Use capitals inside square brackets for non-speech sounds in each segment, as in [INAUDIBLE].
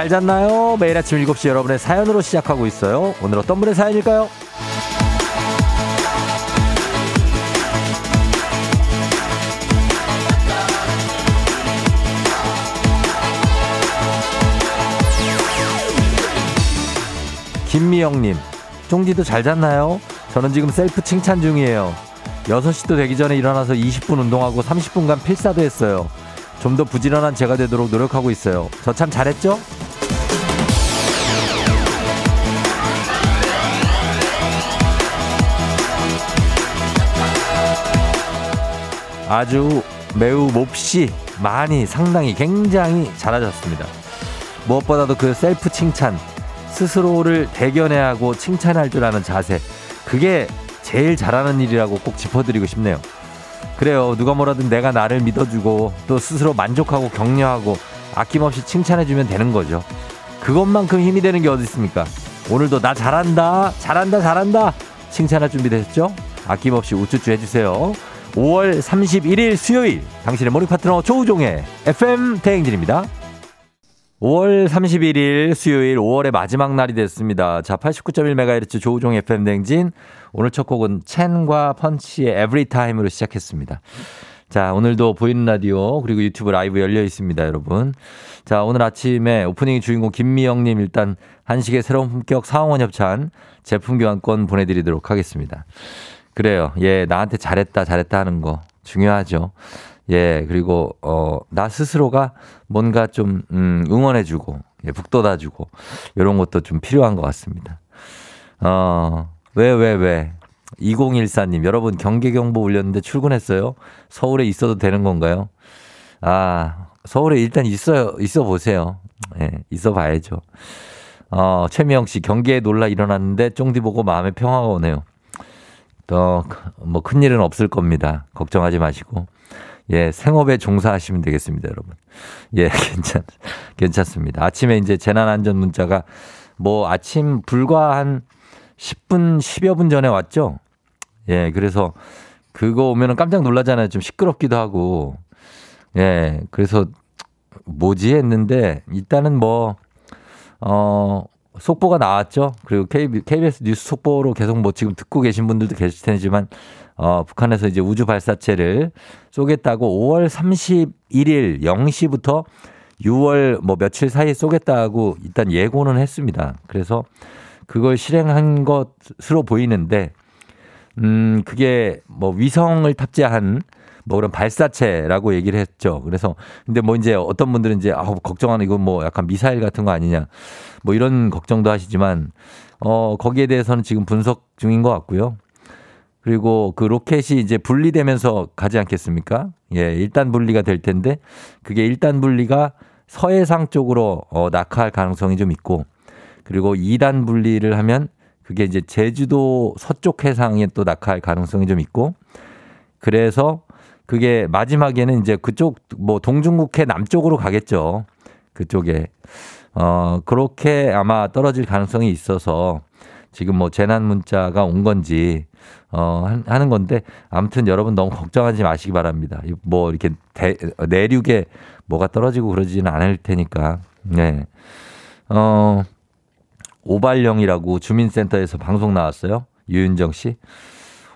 잘 잤나요? 매일 아침 7시 여러분의 사연으로 시작하고 있어요. 오늘 어떤 분의 사연일까요? 김미영님, 쫑디도 잘 잤나요? 저는 지금 셀프 칭찬 중이에요. 6시도 되기 전에 일어나서 20분 운동하고 30분간 필사도 했어요. 좀 더 부지런한 제가 되도록 노력하고 있어요. 저 참 잘했죠? 아주 매우 몹시 많이 상당히 굉장히 잘하셨습니다. 무엇보다도 그 셀프 칭찬, 스스로를 대견해 하고 칭찬할 줄 아는 자세, 그게 제일 잘하는 일이라고 꼭 짚어드리고 싶네요. 그래요. 누가 뭐라든 내가 나를 믿어주고 또 스스로 만족하고 격려하고 아낌없이 칭찬해주면 되는 거죠. 그것만큼 힘이 되는 게 어디 있습니까? 오늘도 나 잘한다, 잘한다, 잘한다. 칭찬할 준비 되셨죠? 아낌없이 우쭈쭈 해주세요. 5월 31일 수요일 당신의 모닝 파트너 조우종의 FM 대행진입니다. 5월 31일 수요일 5월의 마지막 날이 됐습니다. 자, 89.1MHz 조우종 FM 대행진 오늘 첫 곡은 첸과 펀치의 에브리타임으로 시작했습니다. 자, 오늘도 보이는 라디오 그리고 유튜브 라이브 열려 있습니다, 여러분. 자, 오늘 아침에 오프닝 주인공 김미영 님 일단 한식의 새로운 품격 사원원 협찬 제품 교환권 보내 드리도록 하겠습니다. 그래요. 예, 나한테 잘했다, 잘했다 하는 거 중요하죠. 예, 그리고, 어, 나 스스로가 뭔가 좀, 음, 응원해주고, 예, 북돋아주고, 이런 것도 좀 필요한 것 같습니다. 어, 왜, 왜, 왜. 2014님, 여러분 경계경보 울렸는데 출근했어요? 서울에 있어도 되는 건가요? 아, 서울에 일단 있어요, 있어 보세요. 예, 있어 봐야죠. 어, 최미영 씨, 경계에 놀라 일어났는데 쫑디 보고 마음에 평화가 오네요. 또, 뭐, 큰일은 없을 겁니다. 걱정하지 마시고. 예, 생업에 종사하시면 되겠습니다, 여러분. 예, [LAUGHS] 괜찮, 괜찮습니다. 아침에 이제 재난안전 문자가 뭐 아침 불과 한 10분, 10여 분 전에 왔죠? 예, 그래서 그거 오면은 깜짝 놀라잖아요. 좀 시끄럽기도 하고. 예, 그래서 뭐지 했는데 일단은 뭐, 어, 속보가 나왔죠. 그리고 KBS 뉴스 속보로 계속 뭐 지금 듣고 계신 분들도 계실 테지만, 어, 북한에서 이제 우주 발사체를 쏘겠다고 5월 31일 0시부터 6월 뭐 며칠 사이에 쏘겠다고 일단 예고는 했습니다. 그래서 그걸 실행한 것으로 보이는데, 음, 그게 뭐 위성을 탑재한 뭐 그런 발사체라고 얘기를 했죠. 그래서 근데 뭐 이제 어떤 분들은 이제 아 걱정하는 이건 뭐 약간 미사일 같은 거 아니냐 뭐 이런 걱정도 하시지만 어 거기에 대해서는 지금 분석 중인 것 같고요. 그리고 그 로켓이 이제 분리되면서 가지 않겠습니까? 예, 일단 분리가 될 텐데 그게 일단 분리가 서해상 쪽으로 어 낙하할 가능성이 좀 있고 그리고 2단 분리를 하면 그게 이제 제주도 서쪽 해상에 또 낙하할 가능성이 좀 있고 그래서 그게 마지막에는 이제 그쪽 뭐 동중국해 남쪽으로 가겠죠. 그쪽에. 어, 그렇게 아마 떨어질 가능성이 있어서 지금 뭐 재난 문자가 온 건지 어, 하는 건데 아무튼 여러분 너무 걱정하지 마시기 바랍니다. 뭐 이렇게 대, 내륙에 뭐가 떨어지고 그러지는 않을 테니까. 네. 어, 오발령이라고 주민센터에서 방송 나왔어요. 유윤정 씨.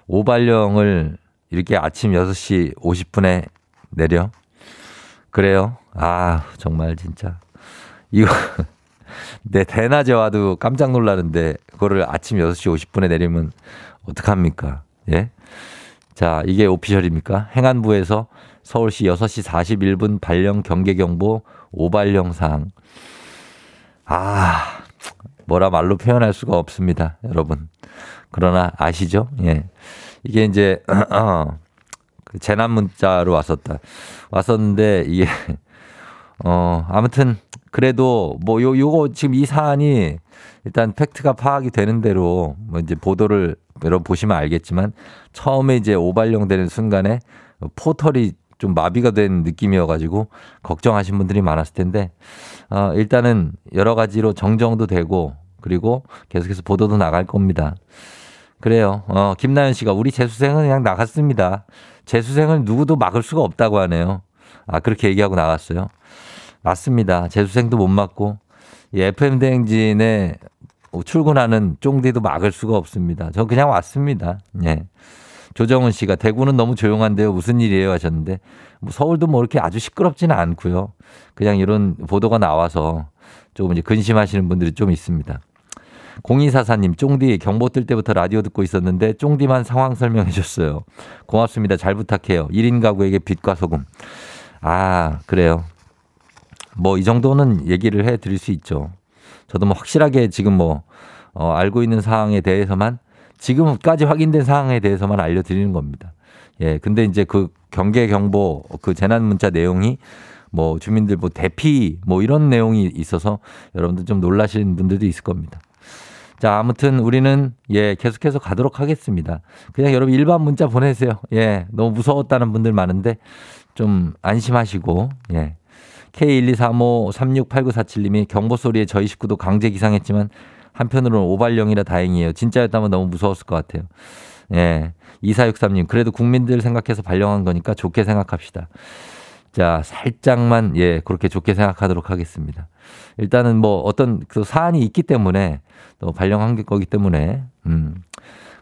오발령을 이렇게 아침 6시 50분에 내려. 그래요. 아, 정말 진짜. 이거, [LAUGHS] 내 대낮에 와도 깜짝 놀라는데, 그거를 아침 6시 50분에 내리면 어떡합니까? 예? 자, 이게 오피셜입니까? 행안부에서 서울시 6시 41분 발령 경계경보 오발령 사항. 아, 뭐라 말로 표현할 수가 없습니다. 여러분. 그러나 아시죠? 예. 이게 이제, [CLEARS THROAT] 어, 그 재난 문자로 왔었다. 왔었는데 이게, [LAUGHS] 어, 아무튼 그래도 뭐 요, 요거 지금 이 사안이 일단 팩트가 파악이 되는 대로 뭐 이제 보도를 여러분 보시면 알겠지만 처음에 이제 오발령 되는 순간에 포털이 좀 마비가 된 느낌이어가지고 걱정하신 분들이 많았을 텐데, 어, 일단은 여러 가지로 정정도 되고 그리고 계속해서 보도도 나갈 겁니다. 그래요. 어, 김나연 씨가 우리 재수생은 그냥 나갔습니다. 재수생을 누구도 막을 수가 없다고 하네요. 아, 그렇게 얘기하고 나갔어요. 맞습니다. 재수생도 못 맞고 이 FM 대행진에 출근하는 쫑디도 막을 수가 없습니다. 저 그냥 왔습니다. 예. 조정은 씨가 대구는 너무 조용한데요. 무슨 일이에요 하셨는데 뭐 서울도 뭐 이렇게 아주 시끄럽지는 않고요. 그냥 이런 보도가 나와서 조금 이제 근심하시는 분들이 좀 있습니다. 공이사사님, 쫑디 경보 뜰 때부터 라디오 듣고 있었는데 쫑디만 상황 설명해 줬어요. 고맙습니다. 잘 부탁해요. 1인 가구에게 빛과 소금. 아, 그래요. 뭐 이 정도는 얘기를 해 드릴 수 있죠. 저도 뭐 확실하게 지금 뭐 어, 알고 있는 사항에 대해서만 지금까지 확인된 사항에 대해서만 알려드리는 겁니다. 예, 근데 이제 그 경계 경보 그 재난 문자 내용이 뭐 주민들 뭐 대피 뭐 이런 내용이 있어서 여러분들 좀 놀라시는 분들도 있을 겁니다. 자, 아무튼 우리는 예, 계속해서 가도록 하겠습니다. 그냥 여러분 일반 문자 보내세요. 예, 너무 무서웠다는 분들 많은데 좀 안심하시고 예. K123536894님이 경보 소리에 저희 식구도 강제 기상했지만 한편으로는 오발령이라 다행이에요. 진짜였다면 너무 무서웠을 것 같아요. 예. 2463님, 그래도 국민들 생각해서 발령한 거니까 좋게 생각합시다. 자, 살짝만, 예, 그렇게 좋게 생각하도록 하겠습니다. 일단은 뭐 어떤 그 사안이 있기 때문에 또 발령한 거기 때문에, 음,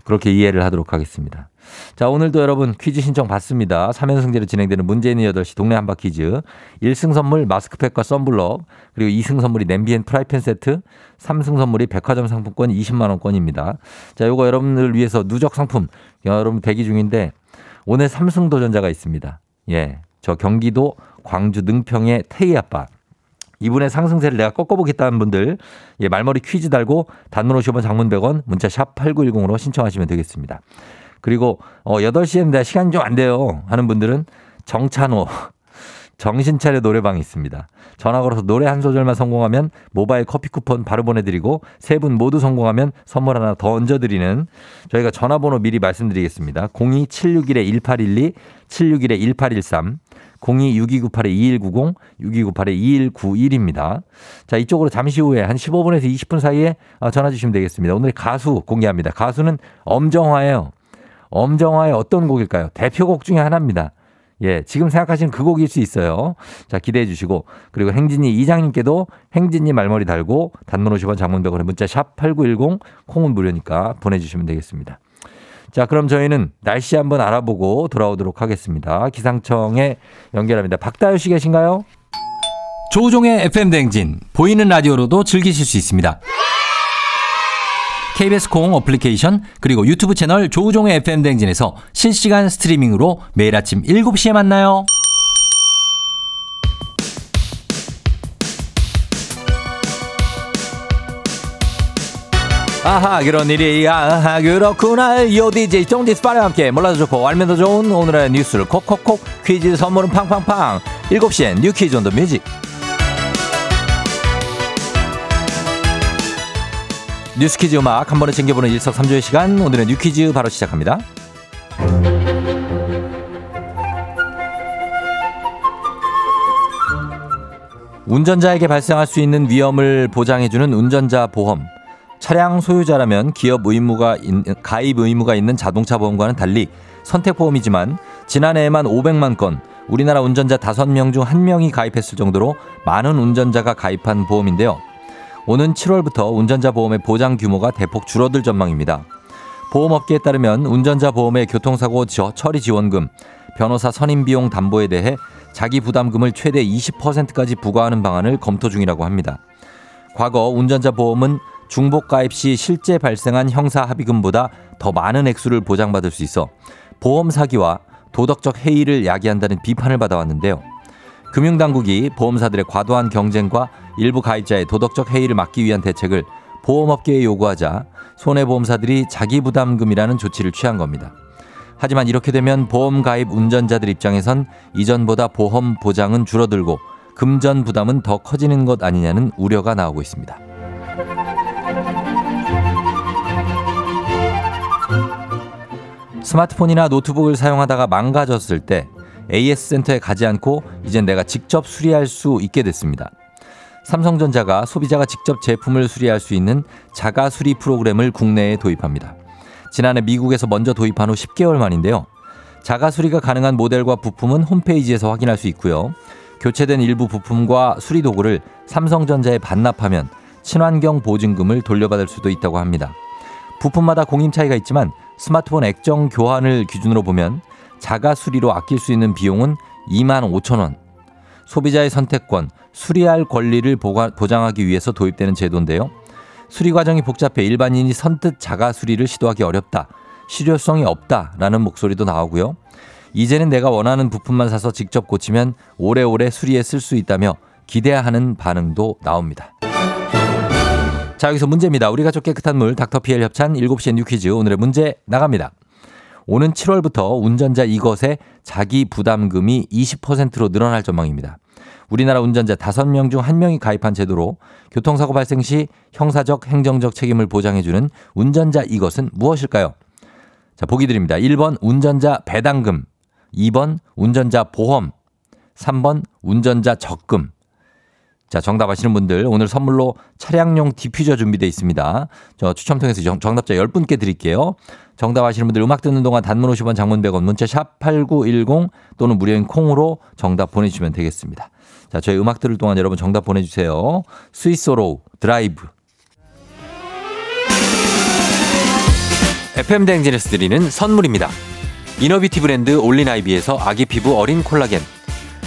그렇게 이해를 하도록 하겠습니다. 자, 오늘도 여러분 퀴즈 신청 받습니다. 3연승제로 진행되는 문재인의 8시 동네 한 바퀴즈. 1승 선물 마스크팩과 썬블럭, 그리고 2승 선물이 냄비 and 프라이팬 세트, 3승 선물이 백화점 상품권 20만원권입니다. 자, 요거 여러분들 위해서 누적 상품, 여러분 대기 중인데, 오늘 3승 도전자가 있습니다. 예. 저 경기도 광주 능평의 태희 아빠. 이분의 상승세를 내가 꺾어보겠다는 분들, 예, 말머리 퀴즈 달고 단문 50원 장문 100원 문자 샵 8910으로 신청하시면 되겠습니다. 그리고 어 8시에는 내가 시간이 좀 안 돼요 하는 분들은 정찬호 정신 차려 노래방이 있습니다. 전화 걸어서 노래 한 소절만 성공하면 모바일 커피 쿠폰 바로 보내드리고 세 분 모두 성공하면 선물 하나 더 얹어드리는 저희가 전화번호 미리 말씀드리겠습니다. 02761-1812, 761-1813, 026298-2190, 6298-2191입니다. 자, 이쪽으로 잠시 후에 한 15분에서 20분 사이에 어, 전화 주시면 되겠습니다. 오늘 가수 공개합니다. 가수는 엄정화예요. 엄정화의 어떤 곡일까요? 대표곡 중에 하나입니다. 예, 지금 생각하시는 그 곡일 수 있어요. 자, 기대해 주시고. 그리고 행진이 이장님께도 행진이 말머리 달고 단문 50원 장문 100원에 문자 샵 8910 콩은 무료니까 보내 주시면 되겠습니다. 자, 그럼 저희는 날씨 한번 알아보고 돌아오도록 하겠습니다. 기상청에 연결합니다. 박다효 씨 계신가요? 조우종의 FM 댕진 보이는 라디오로도 즐기실 수 있습니다. KBS 콩 어플리케이션 그리고 유튜브 채널 조우종의 FM 댕진에서 실시간 스트리밍으로 매일 아침 7시에 만나요. 아하 그런 일이 아하 그렇구나. 요 DJ 쫑디스파와 함께 몰라도 좋고 알면 더 좋은 오늘의 뉴스를 콕콕콕 퀴즈 선물은 팡팡팡. 7시엔 뉴 퀴즈 on the music. 뉴스 퀴즈 음악 한 번에 챙겨보는 일석삼조의 시간. 오늘의 뉴 퀴즈 바로 시작합니다. 운전자에게 발생할 수 있는 위험을 보장해주는 운전자 보험 차량 소유자라면 기업 의무가 있는, 가입 의무가 있는 자동차 보험과는 달리 선택 보험이지만 지난해에만 500만 건 우리나라 운전자 5명 중 1명이 가입했을 정도로 많은 운전자가 가입한 보험인데요. 오는 7월부터 운전자 보험의 보장 규모가 대폭 줄어들 전망입니다. 보험업계에 따르면 운전자 보험의 교통사고 처리 지원금, 변호사 선임 비용 담보에 대해 자기 부담금을 최대 20%까지 부과하는 방안을 검토 중이라고 합니다. 과거 운전자 보험은 중복 가입 시 실제 발생한 형사 합의금보다 더 많은 액수를 보장받을 수 있어 보험 사기와 도덕적 해이를 야기한다는 비판을 받아왔는데요. 금융당국이 보험사들의 과도한 경쟁과 일부 가입자의 도덕적 해이를 막기 위한 대책을 보험업계에 요구하자 손해보험사들이 자기부담금이라는 조치를 취한 겁니다. 하지만 이렇게 되면 보험 가입 운전자들 입장에선 이전보다 보험 보장은 줄어들고 금전 부담은 더 커지는 것 아니냐는 우려가 나오고 있습니다. 스마트폰이나 노트북을 사용하다가 망가졌을 때 AS 센터에 가지 않고 이젠 내가 직접 수리할 수 있게 됐습니다. 삼성전자가 소비자가 직접 제품을 수리할 수 있는 자가 수리 프로그램을 국내에 도입합니다. 지난해 미국에서 먼저 도입한 후 10개월 만인데요. 자가 수리가 가능한 모델과 부품은 홈페이지에서 확인할 수 있고요. 교체된 일부 부품과 수리 도구를 삼성전자에 반납하면 친환경 보증금을 돌려받을 수도 있다고 합니다. 부품마다 공임 차이가 있지만 스마트폰 액정 교환을 기준으로 보면 자가 수리로 아낄 수 있는 비용은 2만 5천 원. 소비자의 선택권, 수리할 권리를 보장하기 위해서 도입되는 제도인데요. 수리 과정이 복잡해 일반인이 선뜻 자가 수리를 시도하기 어렵다. 실효성이 없다라는 목소리도 나오고요. 이제는 내가 원하는 부품만 사서 직접 고치면 오래오래 수리에 쓸 수 있다며 기대하는 반응도 나옵니다. 자, 여기서 문제입니다. 우리 가족 깨끗한 물 닥터피엘 협찬 7시에 뉴 퀴즈 오늘의 문제 나갑니다. 오는 7월부터 운전자 이것의 자기 부담금이 20%로 늘어날 전망입니다. 우리나라 운전자 5명 중 1명이 가입한 제도로 교통사고 발생 시 형사적 행정적 책임을 보장해주는 운전자 이것은 무엇일까요? 자, 보기 드립니다. 1번 운전자 배당금, 2번 운전자 보험, 3번 운전자 적금. 자, 정답 아시는 분들 오늘 선물로 차량용 디퓨저 준비되어 있습니다. 저 추첨 통해서 정 답자 10분께 드릴게요. 정답 아시는 분들 음악 듣는 동안 단문 50원 장문 100원 문자 샵 8910 또는 무료인 콩으로 정답 보내주시면 되겠습니다. 자, 저희 음악 들을 동안 여러분 정답 보내주세요. 스위스로 드라이브. FM 대행진에서 드리는 선물입니다. inner beauty 브랜드 올린아이비에서 아기 피부 어린 콜라겐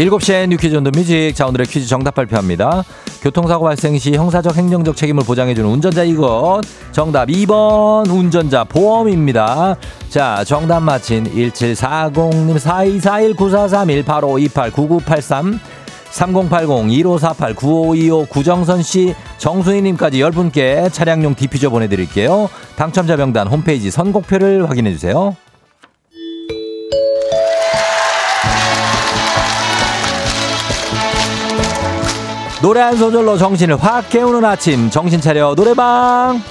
7시에 You Quiz on the Music. 자, 오늘의 퀴즈 정답 발표합니다. 교통사고 발생 시 형사적 행정적 책임을 보장해주는 운전자 이것. 정답 2번 운전자 보험입니다. 자, 정답 맞힌 1740님 4241943185289983 3080-1548-9525 구정선 씨, 정수희 님까지 10분께 차량용 디퓨저 보내드릴게요. 당첨자 명단 홈페이지 선곡표를 확인해 주세요. 노래 한 소절로 정신을 확 깨우는 아침. 정신 차려 노래방.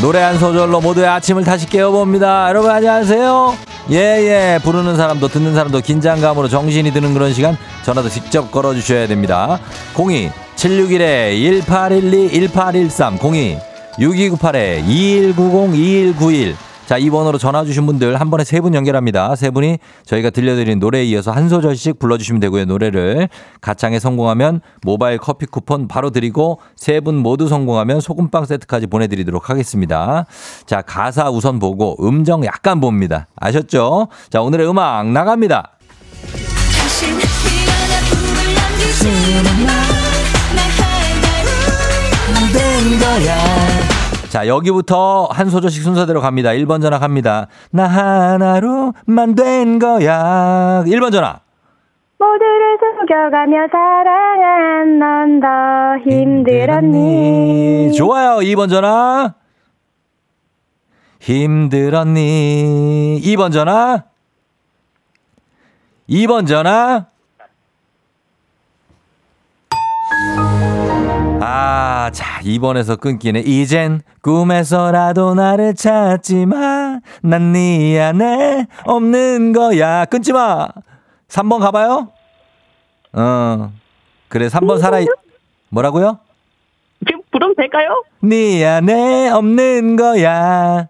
노래 한 소절로 모두의 아침을 다시 깨워봅니다. 여러분 안녕하세요. 예예. 부르는 사람도 듣는 사람도 긴장감으로 정신이 드는 그런 시간 전화도 직접 걸어주셔야 됩니다. 02 761에 1812 1813 02 6298에 2190 2191 자, 이 번호로 전화 주신 분들 한 번에 세 분 연결합니다. 세 분이 저희가 들려드린 노래에 이어서 한 소절씩 불러주시면 되고요. 노래를 가창에 성공하면 모바일 커피 쿠폰 바로 드리고 세 분 모두 성공하면 소금빵 세트까지 보내드리도록 하겠습니다. 자, 가사 우선 보고 음정 약간 봅니다. 아셨죠? 자, 오늘의 음악 나갑니다. 거야 자, 여기부터 한 소절씩 순서대로 갑니다. 1번 전화 갑니다. 나 하나로만 된 거야. 1번 전화. 모두를 속여가며 사랑한 넌 더 힘들었니? 좋아요. 2번 전화. 힘들었니? 2번 전화. 2번 전화. 아, 자, 2번에서 끊기네. 이젠 꿈에서라도 나를 찾지 마. 난 네 안에 없는 거야. 끊지 마. 3번 가봐요. 어. 그래, 3번 살아, 뭐라고요? 지금 부르면 될까요? 네 안에 없는 거야.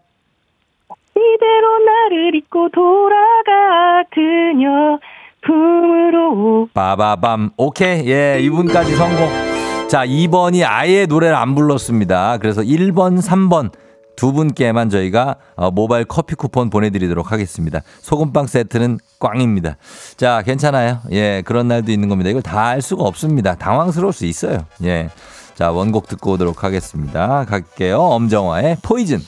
이대로 나를 잊고 돌아가 그녀 품으로 빠바밤. 오케이. 예, 이분까지 성공. 자, 2번이 아예 노래를 안 불렀습니다. 그래서 1번, 3번 두 분께만 저희가 어, 모바일 커피 쿠폰 보내드리도록 하겠습니다. 소금빵 세트는 꽝입니다. 자, 괜찮아요. 예, 그런 날도 있는 겁니다. 이걸 다 알 수가 없습니다. 당황스러울 수 있어요. 예. 자, 원곡 듣고 오도록 하겠습니다. 갈게요. 엄정화의 포이즌.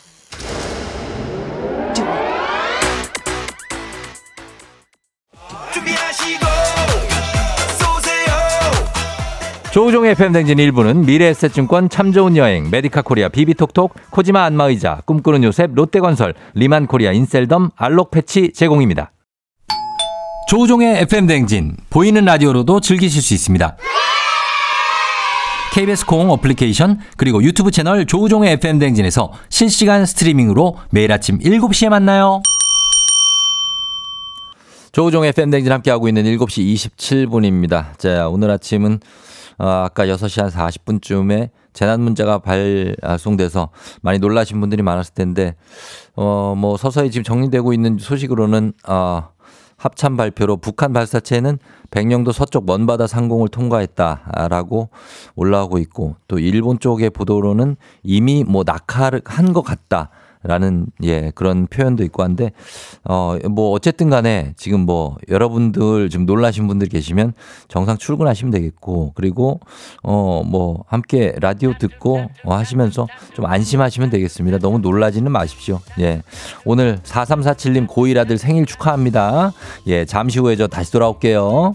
조우종의 FM대행진 1부는 미래에셋증권 참 좋은 여행, 메디카 코리아 비비톡톡, 코지마 안마의자, 꿈꾸는 요셉, 롯데건설, 리만 코리아 인셀덤, 알록 패치 제공입니다. 조우종의 FM대행진, 보이는 라디오로도 즐기실 수 있습니다. KBS 콩 어플리케이션 그리고 유튜브 채널 조우종의 FM대행진에서 실시간 스트리밍으로 매일 아침 7시에 만나요. 조우종의 팬댕진 함께하고 있는 7시 27분입니다. 자, 오늘 아침은 어, 아까 6시 한 40분쯤에 재난 문자가 발송돼서 많이 놀라신 분들이 많았을 텐데, 어, 뭐 서서히 지금 정리되고 있는 소식으로는, 어, 합참 발표로 북한 발사체는 백령도 서쪽 먼바다 상공을 통과했다라고 올라오고 있고 또 일본 쪽의 보도로는 이미 뭐 낙하를 한 것 같다. 라는 예 그런 표현도 있고 한데 어 뭐 어쨌든 간에 지금 뭐 여러분들 지금 놀라신 분들 계시면 정상 출근하시면 되겠고 그리고 어 뭐 함께 라디오 듣고 어 하시면서 좀 안심하시면 되겠습니다. 너무 놀라지는 마십시오. 예 오늘 4347님 고1 아들 생일 축하합니다. 예 잠시 후에 저 다시 돌아올게요.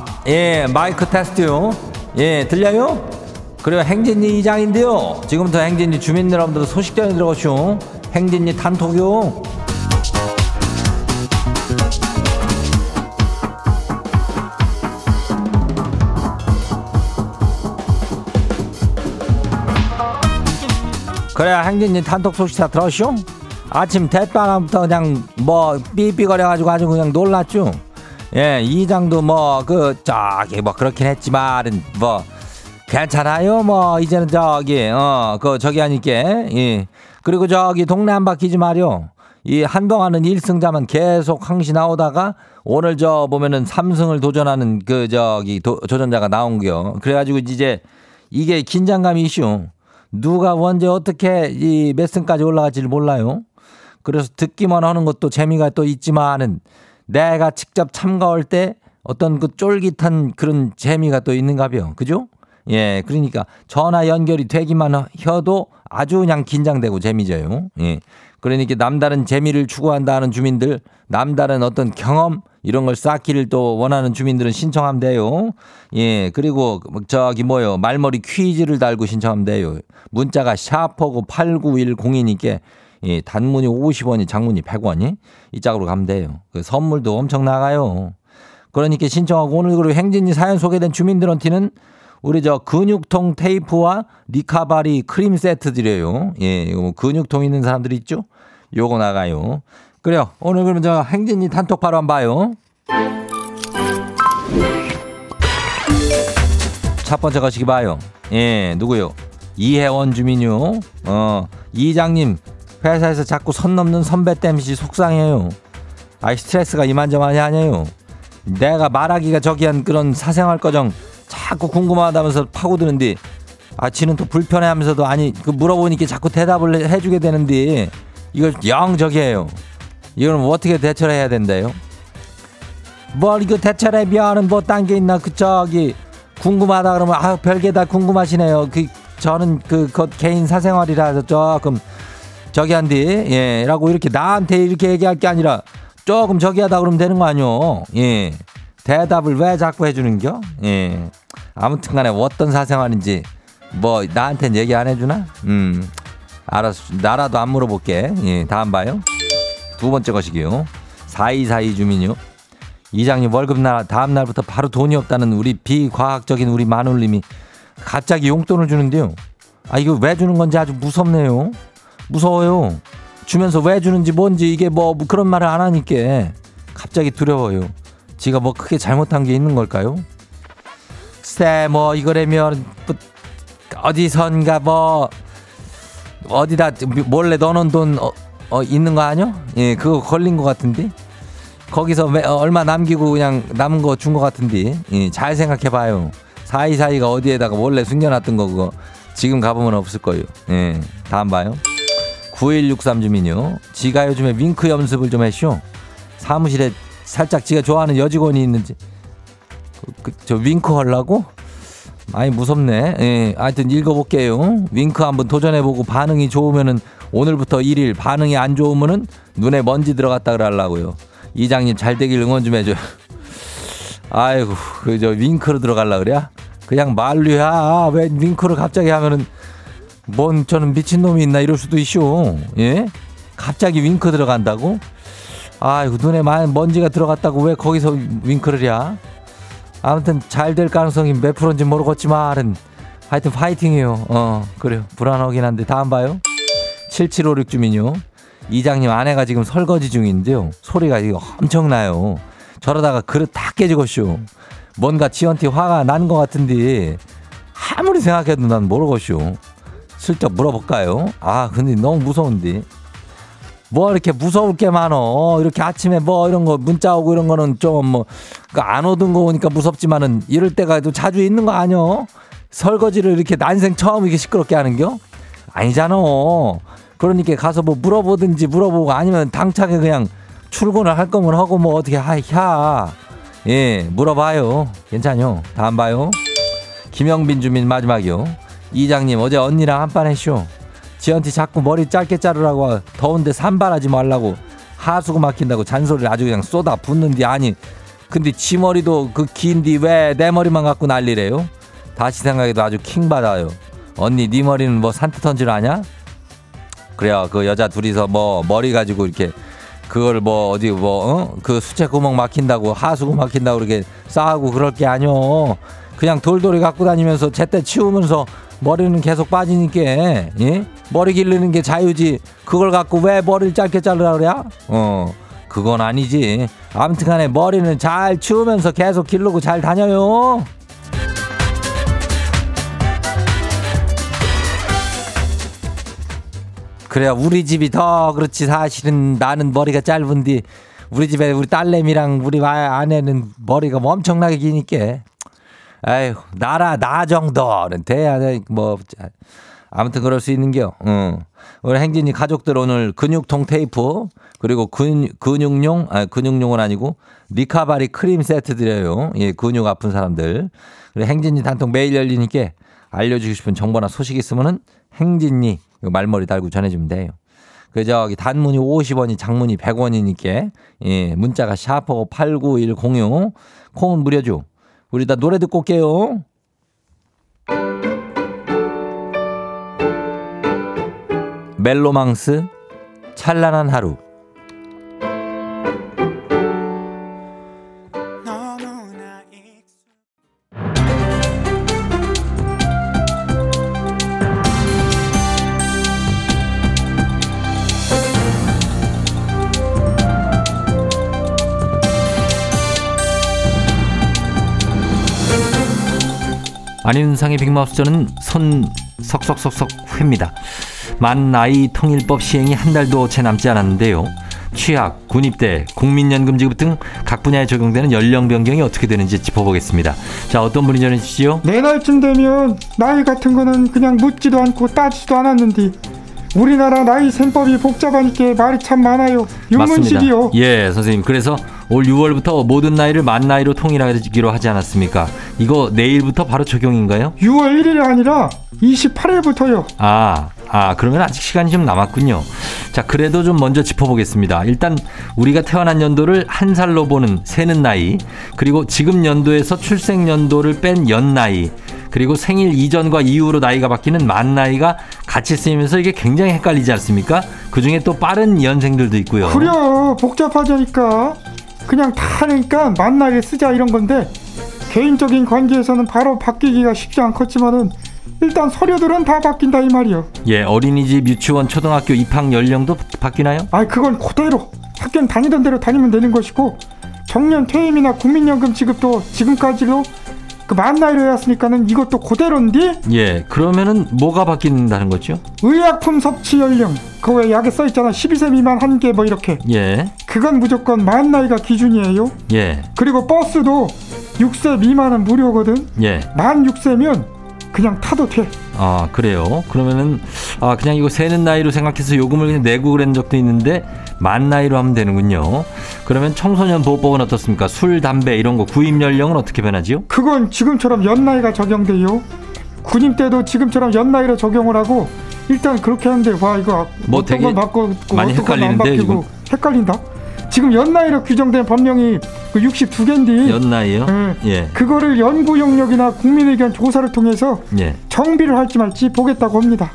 예, 마이크 테스트요. 예, 들려요? 그래요, 행진이 이장인데요. 지금부터 행진이 주민 여러분들 소식 전해 들어가시오. 행진이 단톡요. 그래, 행진이 단톡 소식 다 들었쇼? 아침 대바람부터 그냥 뭐 삐삐거려가지고 아주 그냥 놀랐죠? 예, 이장도 뭐, 그, 저기, 뭐, 그렇긴 했지만, 뭐, 괜찮아요. 뭐, 이제는 저기, 어, 그, 저기 하니까, 예. 그리고 저기, 동네 한 바퀴지 말이요. 이 한동안은 1승자만 계속 항시 나오다가, 오늘 저 보면은 3승을 도전하는 그, 저기, 도, 도전자가 나온겨. 그래가지고 이제, 이게 긴장감이 이슈. 누가 언제 어떻게 이 몇 승까지 올라갈지를 몰라요. 그래서 듣기만 하는 것도 재미가 또 있지만은, 내가 직접 참가할 때 어떤 그 쫄깃한 그런 재미가 또 있는가벼. 그죠? 예, 그러니까 전화 연결이 되기만 해도 아주 그냥 긴장되고 재미져요. 예. 그러니까 남다른 재미를 추구한다는 주민들, 남다른 어떤 경험 이런 걸 쌓기를 또 원하는 주민들은 신청하면 돼요. 예, 그리고 저기 뭐요 말머리 퀴즈를 달고 신청하면 돼요. 문자가 샤퍼고 8910이니까 예, 단문이 50원이 장문이 100원이 이 짝으로 가면 돼요. 그 선물도 엄청 나가요. 그러니까 신청하고 오늘 그리고 행진이 사연 소개된 주민들한테는 우리 저 근육통 테이프와 리카바리 크림 세트 드려요. 예, 이거 뭐 근육통 있는 사람들 있죠? 요거 나가요. 그래요. 오늘 그러면 저 행진이 단톡 바로 한번 봐요. 첫 번째 거시기 봐요. 예, 누구요? 이혜원 주민요. 어, 이장님, 회사에서 자꾸 선 넘는 선배 땜시 속상해요. 아이, 스트레스가 이만저만이 아니에요. 내가 말하기가 저기한 그런 사생활 거정 자꾸 궁금하다면서 파고드는데, 아, 지는 또 불편해 하면서도 아니, 그 물어보니까 자꾸 대답을 해- 해주게 되는데, 이걸 영 저기해요. 뭐 어떻게 대처를 해야 된다요? 뭘 이거 대처를 미안은 뭐딴 게 있나 그 저기 궁금하다 그러면 아 별게 다 궁금하시네요. 그 저는 그, 그 개인 사생활이라서 조금 저기 한디 예 라고 이렇게 나한테 이렇게 얘기할 게 아니라 조금 저기 하다 그러면 되는 거 아니요. 예. 대답을 왜 자꾸 해주는겨? 예. 아무튼 간에 어떤 사생활인지 뭐 나한테는 얘기 안 해주나? 음. 알았어. 나라도 안 물어볼게. 예. 다음 봐요. 두 번째 것이기요. 4242 주민요. 이장님 월급 날 다음 날부터 바로 돈이 없다는 우리 비과학적인 우리 마눌님이 갑자기 용돈을 주는데요. 아 이거 왜 주는 건지 아주 무섭네요. 무서워요. 주면서 왜 주는지 뭔지 이게 뭐 그런 말을 안 하니까 갑자기 두려워요. 지가 뭐 크게 잘못한 게 있는 걸까요? 글쎄 뭐 이거라면 뭐 어디선가 뭐 어디다 몰래 넣어놓은 돈 어, 어, 있는 거 아니요? 예 그거 걸린 것 같은데 거기서 매- 어, 얼마 남기고 그냥 남은 거 준 것 같은데 예, 잘 생각해봐요. 사이사이가 어디에다가 원래 숨겨놨던 거 그거 지금 가보면 없을 거예요. 예, 다음 봐요. 9163 주민요. 지가 요즘에 윙크 연습을 좀 했쇼. 사무실에 살짝 지가 좋아하는 여직원이 있는지 그, 저 윙크 하려고? 아니 무섭네. 예, 하여튼 읽어볼게요. 윙크 한번 도전해보고 반응이 좋으면은 오늘부터 1일 반응이 안 좋으면은 눈에 먼지 들어갔다 그러려고요. 이장님 잘 되길 응원 좀 해줘요. 아이고 그저 윙크로 들어갈라 그래? 그냥 말로야 왜 윙크를 갑자기 하면은 뭔 저는 미친 놈이 있나 이럴 수도 있쇼. 예? 갑자기 윙크 들어간다고? 아이고 눈에 많은 먼지가 들어갔다고 왜 거기서 윙크를 야? 아무튼 잘 될 가능성이 몇 프로인지 모르겠지만 하여튼 파이팅이에요. 어 그래요. 불안하긴 한데 다음 봐요. 7756 주민요. 이장님 아내가 지금 설거지 중인데요. 소리가 이거 엄청나요. 저러다가 그릇 다 깨지고쇼. 뭔가 지한테 화가 난 것 같은데 아무리 생각해도 난 모르겠쇼. 슬쩍 물어볼까요? 아 근데 너무 무서운데. 뭐 이렇게 무서울 게 많어. 이렇게 아침에 뭐 이런 거 문자 오고 이런 거는 좀 뭐 안 오던 거 오니까 무섭지만은 이럴 때가 또 자주 있는 거 아니여? 설거지를 이렇게 난생 처음 이렇게 시끄럽게 하는겨? 아니잖아. 그러니까 가서 뭐 물어보든지 물어보고 아니면 당차게 그냥 출근을 할 거면 하고 뭐 어떻게 하야. 예, 물어봐요. 괜찮요. 다음 봐요. 김영빈 주민 마지막이요. 이장님 어제 언니랑 한판 했쇼. 지한테 자꾸 머리 짧게 자르라고 더운데 산발하지 말라고 하수구 막힌다고 잔소리를 아주 그냥 쏟아 붓는디 아니 근데 지 머리도 그 긴디 왜 내 머리만 갖고 난리래요? 다시 생각해도 아주 킹 받아요. 언니 네 머리는 뭐 산뜻한 줄 아냐? 그래요. 그 여자 둘이서 뭐 머리 가지고 이렇게 그걸 뭐 어디 뭐그 수채 구멍 막힌다고 하수구 막힌다고 그렇게 싸우고 그럴 게 아니요. 그냥 돌돌이 갖고 다니면서 제때 치우면서 머리는 계속 빠지니까 예? 머리 기르는 게 자유지. 그걸 갖고 왜 머리를 짧게 자르라 그래? 어. 그건 아니지. 아무튼 간에 머리는 잘 치우면서 계속 기르고 잘 다녀요. 그래야 우리 집이 더 그렇지 사실은 나는 머리가 짧은데 우리 집에 우리 딸내미랑 우리 아- 아내는 머리가 엄청나게 기니까 아유 나라 나 정도는 돼야 돼뭐 아무튼 그럴 수 있는겨. 응. 우리 행진이 가족들 오늘 근육통 테이프 그리고 근, 근육용 아 근육용은 아니고 recovery 크림 세트 드려요. 예 근육 아픈 사람들. 그리고 행진이 단통 매일 열리니까 알려주고 싶은 정보나 소식 있으면은 행진이 말머리 달고 전해주면 돼요. 그 저기 단문이 50원이 장문이 100원이니까 예 문자가 샤프 89106 콩은 무료죠. 우리 다 노래 듣고 올게요. 멜로망스 찬란한 하루 안윤상의 빅마우스 저는 손 석석석석 회입니다. 만 나이 통일법 시행이 한 달도 채 남지 않았는데요. 취약, 군입대, 국민연금 지급 등 각 분야에 적용되는 연령 변경이 어떻게 되는지 짚어보겠습니다. 자, 어떤 분이 전해주시죠? 내 날쯤 되면 나이 같은 거는 그냥 묻지도 않고 따지지도 않았는데 우리나라 나이 셈법이 복잡하니까 말이 참 많아요. 윤문식이요. 예, 선생님. 그래서 올 6월부터 모든 나이를 만 나이로 통일하기로 하지 않았습니까? 이거 내일부터 바로 적용인가요? 6월 1일이 아니라 28일부터요. 아, 아, 그러면 아직 시간이 좀 남았군요. 자, 그래도 좀 먼저 짚어보겠습니다. 일단 우리가 태어난 연도를 한 살로 보는 세는 나이, 그리고 지금 연도에서 출생 연도를 뺀 연 나이, 그리고 생일 이전과 이후로 나이가 바뀌는 만 나이가 같이 쓰이면서 이게 굉장히 헷갈리지 않습니까? 그 중에 또 빠른 연생들도 있고요. 그려 복잡하자니까 그냥 다 하니까 만나게 쓰자 이런 건데 개인적인 관계에서는 바로 바뀌기가 쉽지 않겠지만은 일단 서류들은 다 바뀐다 이 말이요. 예, 어린이집, 유치원, 초등학교 입학 연령도 바뀌나요? 아 그건 그대로 학교는 다니던 대로 다니면 되는 것이고 정년 퇴임이나 국민연금 지급도 지금까지로 그 만 나이로 해왔으니까는 이것도 그대로인데 예, 그러면은 뭐가 바뀐다는 거죠? 의약품 섭취 연령 그 왜 약에 써 있잖아 12세 미만 한 개 뭐 이렇게 예, 그건 무조건 만 나이가 기준이에요. 예, 그리고 버스도 6세 미만은 무료거든. 예. 만 6세면 그냥 타도 돼. 아, 그래요? 그러면은, 아, 그냥 이거 세는 나이로 생각해서 요금을 그냥 내고 그런 적도 있는데, 만 나이로 하면 되는군요. 그러면 청소년 보호법은 어떻습니까? 술, 담배, 이런 거 구입 연령은 어떻게 변하지요? 그건 지금처럼 연나이가 적용돼요. 군임 때도 지금처럼 연나이로 적용을 하고 일단 그렇게 하는데 와 이거 뭐 어떤 되게 건 바꿔 많이 헷갈리는데, 바뀌고 헷갈린다. 지금 연나이로 규정된 법령이 그 62개인데 연 나이요? 예. 예, 그거를 연구 용역이나 국민의견 조사를 통해서 예. 정비를 할지 말지 보겠다고 합니다.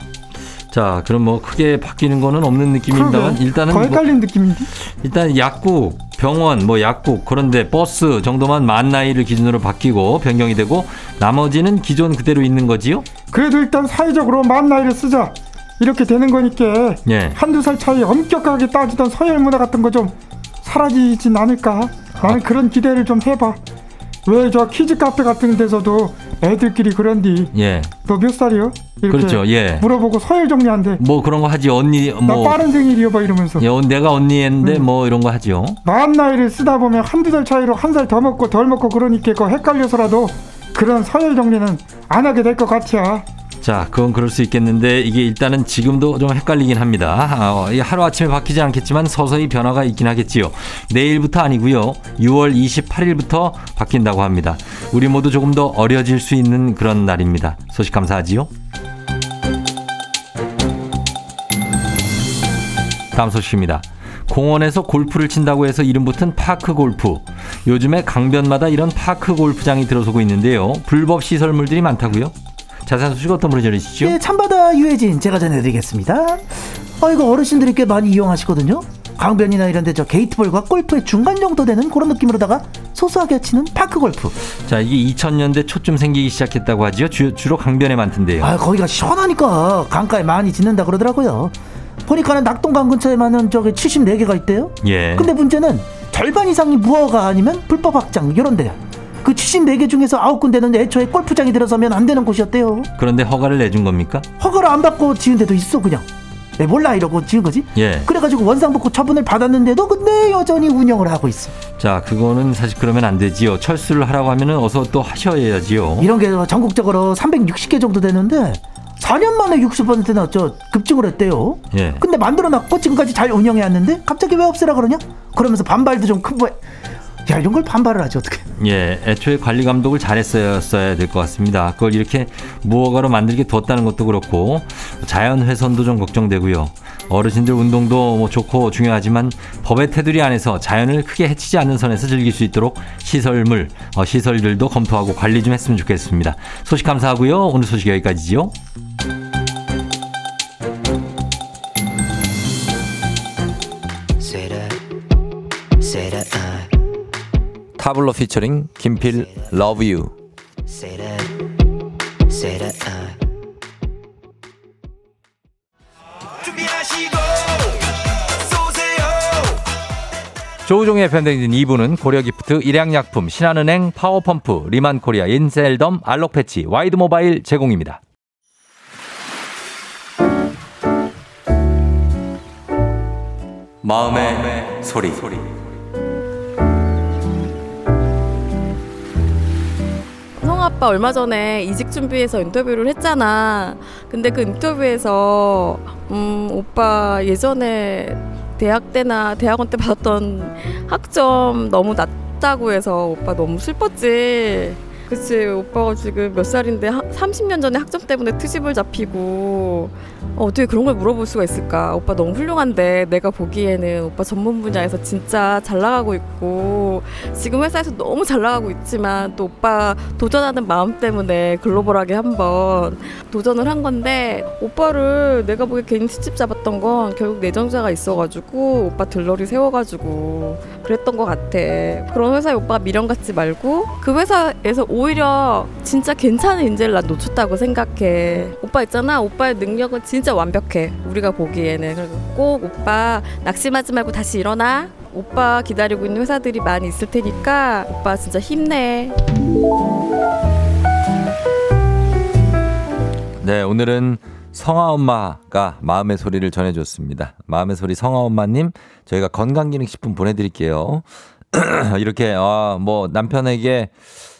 자, 그럼 뭐 크게 바뀌는 거는 없는 느낌입니다만. 일단은 더 뭐, 헷갈린 느낌인데. 일단 약국, 병원, 뭐 약국, 그런데 버스 정도만 만 나이를 기준으로 바뀌고 변경이 되고, 나머지는 기존 그대로 있는 거지요? 그래도 일단 사회적으로 만 나이를 쓰자 이렇게 되는 거니까 예. 한두 살 차이 엄격하게 따지던 서열 문화 같은 거 좀 사라지진 않을까 나는 그런 기대를 좀 해봐 왜 저 키즈 카페 같은 데서도 애들끼리 그런디 예. 너 몇 살이요? 이렇게 그렇죠. 예. 물어보고 서열 정리한대 뭐 그런 거 하지. 언니, 나 뭐. 빠른 생일이요 봐 이러면서 예, 내가 언니인데 음. 뭐 이런 거 하죠. 만 나이를 쓰다 보면 한두 살 차이로 한 살 더 먹고 덜 먹고 그러니까 그거 헷갈려서라도 그런 서열 정리는 안 하게 될 것 같아 자, 그건 그럴 수 있겠는데 이게 일단은 지금도 좀 헷갈리긴 합니다. 아, 이 하루 아침에 바뀌지 않겠지만 서서히 변화가 있긴 하겠지요. 내일부터 아니고요. 6월 28일부터 바뀐다고 합니다. 우리 모두 조금 더 어려질 수 있는 그런 날입니다. 소식 감사하지요. 다음 소식입니다. 공원에서 골프를 친다고 해서 이름 붙은 파크 골프. 요즘에 강변마다 이런 파크 골프장이 들어서고 있는데요. 불법 시설물들이 많다고요? 자세한 소식 어떤 분이 전해주시죠? 예, 참바다 유해진 제가 전해드리겠습니다. 아 이거 어르신들이 꽤 많이 이용하시거든요. 강변이나 이런 데 저 게이트볼과 골프의 중간 정도 되는 그런 느낌으로다가 소소하게 치는 파크 골프. 자, 이게 2000년대 초쯤 생기기 시작했다고 하죠. 주, 주로 강변에 많던데요. 아 거기가 시원하니까 강가에 많이 짓는다 그러더라고요. 보니까는 낙동강 근처에만은 저기 74개가 있대요. 예. 근데 문제는 절반 이상이 무허가 아니면 불법 확장 이런 데요. 그 74개 중에서 9군데는 애초에 골프장이 들어서면 안 되는 곳이었대요. 그런데 허가를 내준 겁니까? 허가를 안 받고 지은 데도 있어 그냥. 내 몰라 이러고 지은 거지. 예. 그래가지고 원상복구 처분을 받았는데도 근데 여전히 운영을 하고 있어. 자, 그거는 사실 그러면 안 되지요. 철수를 하라고 하면은 어서 또 하셔야지요. 이런 게 전국적으로 360개 정도 되는데 4년 만에 60%나 저 급증을 했대요. 예. 근데 만들어놨고 지금까지 잘 운영해 왔는데 갑자기 왜 없애라 그러냐? 그러면서 반발도 좀 큰 거야. 야 이런 걸 반발을 하지 어떻게? 예, 애초에 관리 감독을 잘했어야 될 것 같습니다. 그걸 이렇게 무허가로 만들게 뒀다는 것도 그렇고 자연 훼손도 좀 걱정되고요. 어르신들 운동도 뭐 좋고 중요하지만 법의 테두리 안에서 자연을 크게 해치지 않는 선에서 즐길 수 있도록 시설물, 어, 시설들도 검토하고 관리 좀 했으면 좋겠습니다. 소식 감사하고요. 오늘 소식 여기까지죠. Say 타블로 피처링 김필 Love You. say that, say that. 준비하시고 쏘세요 조우종의 팬데믹 2부는 고려기프트, 일양약품, 신한은행, 파워펌프, 리만코리아, 인셀덤, 알록패치, 와이드모바일 제공입니다. 마음의, 소리. 성 아빠 얼마 전에 이직 준비해서 인터뷰를 했잖아. 근데 그 인터뷰에서 음, 오빠 예전에 대학 때나 대학원 때 받았던 학점 너무 낮다고 해서 오빠 너무 슬펐지. 그치 오빠가 지금 몇 살인데 하, 30년 전에 학점 때문에 트집을 잡히고 어, 어떻게 그런 걸 물어볼 수가 있을까? 오빠 너무 훌륭한데 내가 보기에는 오빠 전문 분야에서 진짜 잘 나가고 있고 지금 회사에서 너무 잘 나가고 있지만 또 오빠 도전하는 마음 때문에 글로벌하게 한번 도전을 한 건데 오빠를 내가 보기에 괜히 트집 잡았던 건 결국 내정자가 있어가지고 오빠 들러리 세워가지고 그랬던 것 같아. 그런 회사에 오빠가 미련 갖지 말고 그 회사에서 오히려 진짜 괜찮은 인재를 난 놓쳤다고 생각해. 오빠 있잖아. 오빠의 능력은 진짜 완벽해. 우리가 보기에는. 그리고 꼭 오빠 낙심하지 말고 다시 일어나. 오빠 기다리고 있는 회사들이 많이 있을 테니까 오빠 진짜 힘내. 네, 오늘은 성아 엄마가 마음의 소리를 전해줬습니다. 마음의 소리 성아 엄마님, 저희가 건강기능식품 보내드릴게요. [CLEARS THROAT] 이렇게, 아, 뭐, 남편에게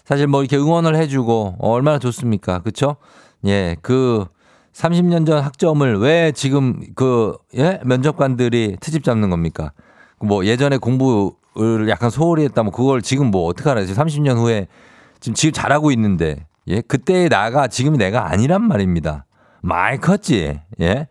사실 뭐 이렇게 응원을 해주고, 어, 얼마나 좋습니까? 그쵸? 예, 그 30년 전 학점을 왜 지금 그, 예? 면접관들이 트집 잡는 겁니까? 뭐 예전에 공부를 약간 소홀히 했다면 그걸 지금 뭐 어떡하나. 지금 30년 후에 지금 지금 잘하고 있는데, 예? 그때의 나가 지금의 내가 아니란 말입니다. 많이 컸지. 예.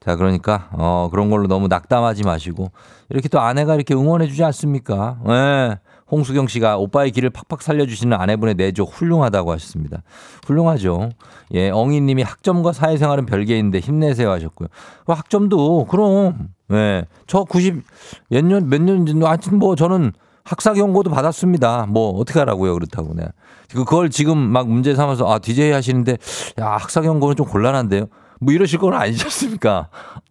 자, 그러니까, 어, 그런 걸로 너무 낙담하지 마시고, 이렇게 또 아내가 이렇게 응원해주지 않습니까? 예. 홍수경 씨가 오빠의 길을 팍팍 살려주시는 아내분의 내조 훌륭하다고 하셨습니다. 훌륭하죠. 예, 엉이 님이 학점과 사회생활은 별개인데 힘내세요 하셨고요. 그 학점도, 그럼, 예. 저 90, 몇 년, 몇 년, 전, 하여튼 뭐 저는 학사 경고도 받았습니다. 뭐 어떻게 하라고요 그렇다고 네. 그걸 지금 막 문제 삼아서 아 DJ 하시는데 야 학사 경고는 좀 곤란한데요. 뭐 이러실 건 아니셨습니까?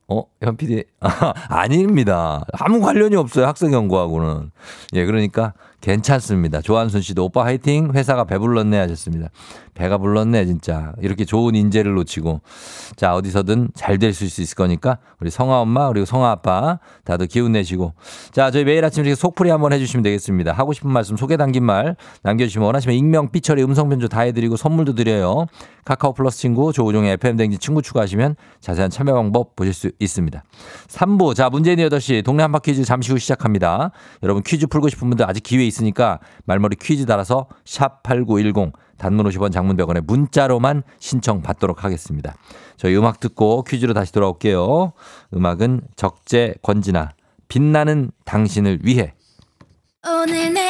어, 현 PD. 아, [LAUGHS] 아닙니다. 아무 관련이 없어요. 학사 경고하고는. 예, 그러니까 괜찮습니다. 조한순 씨도 오빠 화이팅. 회사가 배불렀네 하셨습니다. 배가 불렀네, 진짜. 이렇게 좋은 인재를 놓치고. 자, 어디서든 잘 될 수 있을 거니까 우리 성아 엄마 그리고 성아 아빠 다들 기운 내시고. 자, 저희 매일 아침 이렇게 속풀이 한번 해주시면 되겠습니다. 하고 싶은 말씀 소개 담긴 말 남겨주시면 원하시면 익명, 삐처리, 음성 변조 다 해드리고 선물도 드려요. 카카오 플러스 친구 조우종의 FM 댕진 친구 추가하시면 자세한 참여 방법 보실 수 있습니다. 3부 자 문재인 8시 동네 한바 퀴즈 잠시 후 시작합니다. 여러분 퀴즈 풀고 싶은 분들 아직 기회 있으니까 말머리 퀴즈 달아서 샵8910 단문 50원 장문 100원에 문자로만 신청 받도록 하겠습니다. 저희 음악 듣고 퀴즈로 다시 돌아올게요. 음악은 적재 권진아 빛나는 당신을 위해 오늘 내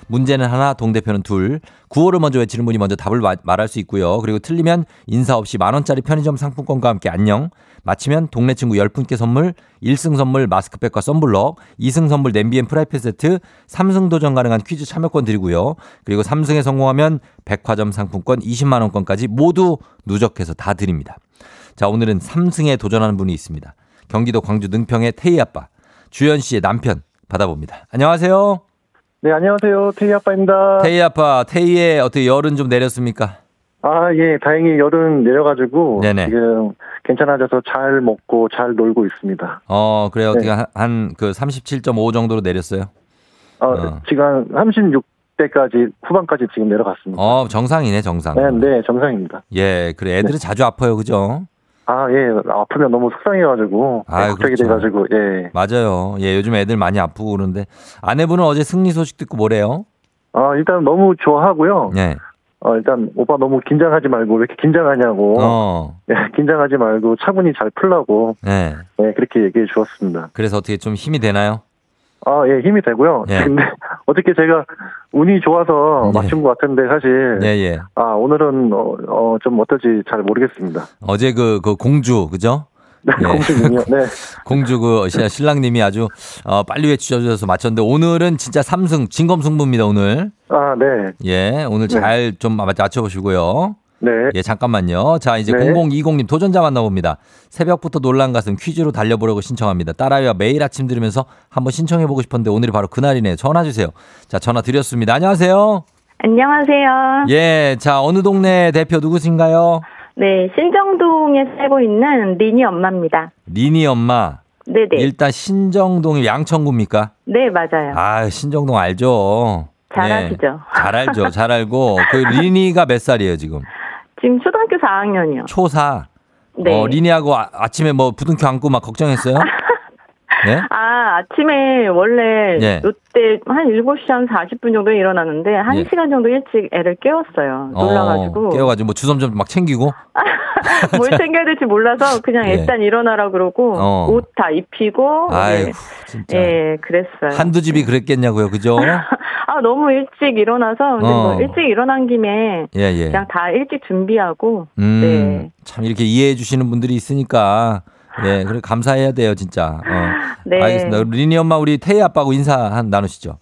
문제는 하나 동대표는 둘. 구호를 먼저 외치는 분이 먼저 답을 마- 말할 수 있고요. 그리고 틀리면 인사 없이 만 원짜리 편의점 상품권과 함께 안녕. 마치면 동네 친구 10분께 선물 1승 선물 마스크팩과 썬블럭 2승 선물 냄비앤 프라이팬 세트 3승 도전 가능한 퀴즈 참여권 드리고요. 그리고 3승에 성공하면 백화점 상품권 20만 원권까지 모두 누적해서 다 드립니다. 자 오늘은 3승에 도전하는 분이 있습니다. 경기도 광주 능평의 태희 아빠 주연 씨의 남편 받아봅니다. 안녕하세요. 네, 안녕하세요. 태희 아빠입니다. 태희 아빠, 태희의 어떻게 열은 좀 내렸습니까? 아, 예, 다행히 열은 내려가지고 네네. 지금 괜찮아져서 잘 먹고 잘 놀고 있습니다. 어, 그래요. 어떻게 네. 한그 37.5 정도로 내렸어요? 어, 어. 지금 36대까지 후반까지 지금 내려갔습니다. 어, 정상이네, 정상. 네, 네, 정상입니다. 예, 그래 애들은 자주 아파요, 그죠? 아, 예, 아프면 너무 속상해가지고 네, 아유, 걱정이 그렇죠. 돼가지고 예. 맞아요. 예, 요즘 애들 많이 아프고 그러는데 아내분은 어제 승리 소식 듣고 뭐래요? 아, 일단 너무 좋아하고요. 예. 어, 일단 오빠 너무 긴장하지 말고 왜 이렇게 긴장하냐고. 어. 예, [LAUGHS] 긴장하지 말고 차분히 잘 풀라고. 예. 네, 그렇게 얘기해 주었습니다. 그래서 어떻게 좀 힘이 되나요? 아, 예, 힘이 되고요. 예. [LAUGHS] 근데 어떻게 제가 운이 좋아서 예. 맞춘 것 같은데 사실 예, 예. 아, 오늘은 어, 어, 좀 어떨지 잘 모르겠습니다. 어제 그, 그 공주, 그죠? [LAUGHS] 네, 예. 공주님이요. 네. [LAUGHS] 공주 그 시- 신랑님이 아주 어, 빨리 외치셔서 맞췄는데 오늘은 진짜 삼승 진검승부입니다, 오늘. 아, 네. 예, 오늘 네. 잘좀 맞춰보시고요. 네. 예, 잠깐만요. 자, 이제 네. 0020님 도전자 만나봅니다. 새벽부터 놀란 가슴 퀴즈로 달려보려고 신청합니다. 딸아이와 매일 아침 들으면서 한번 신청해보고 싶었는데 오늘이 바로 그날이네요. 전화 주세요. 자, 전화 드렸습니다. 안녕하세요. 안녕하세요. 예, 자, 어느 동네 대표 누구신가요? 네, 신정동에 살고 있는 리니 엄마입니다. 리니 엄마. 네네. 일단 신정동이 양천구입니까? 네, 맞아요. 아, 신정동 알죠. 잘 예, 아시죠? 잘 알죠. 잘 알고. [LAUGHS] 그 리니가 몇 살이에요, 지금? 지금 초등학교 4학년이요. 초사. 네. 어, 리니하고 아, 아침에 뭐 부둥켜 안고 막 걱정했어요? [LAUGHS] 예? 아, 아침에 원래 예. 이때 한 7시 한 40분 정도에 일어났는데 한 예. 시간 정도 일찍 애를 깨웠어요. 놀라가지고. 어, 깨워가지고 뭐 주섬주섬 막 챙기고. [LAUGHS] 뭘 챙겨야 될지 몰라서 그냥 예. 일단 일어나라 그러고 어. 옷다 입히고 아이고, 예. 진짜. 예, 그랬어요. 한두 집이 그랬겠냐고요, 그죠? [LAUGHS] 아, 너무 일찍 일어나서 근데 어. 뭐 일찍 일어난 김에 예, 예. 그냥 다 일찍 준비하고 음, 네. 참 이렇게 이해해 주시는 분들이 있으니까. 예, 그래 감사해야 돼요, 진짜. 어. 네. 알겠습니다. 리니 엄마 우리 태희 아빠하고 인사 한 나누시죠.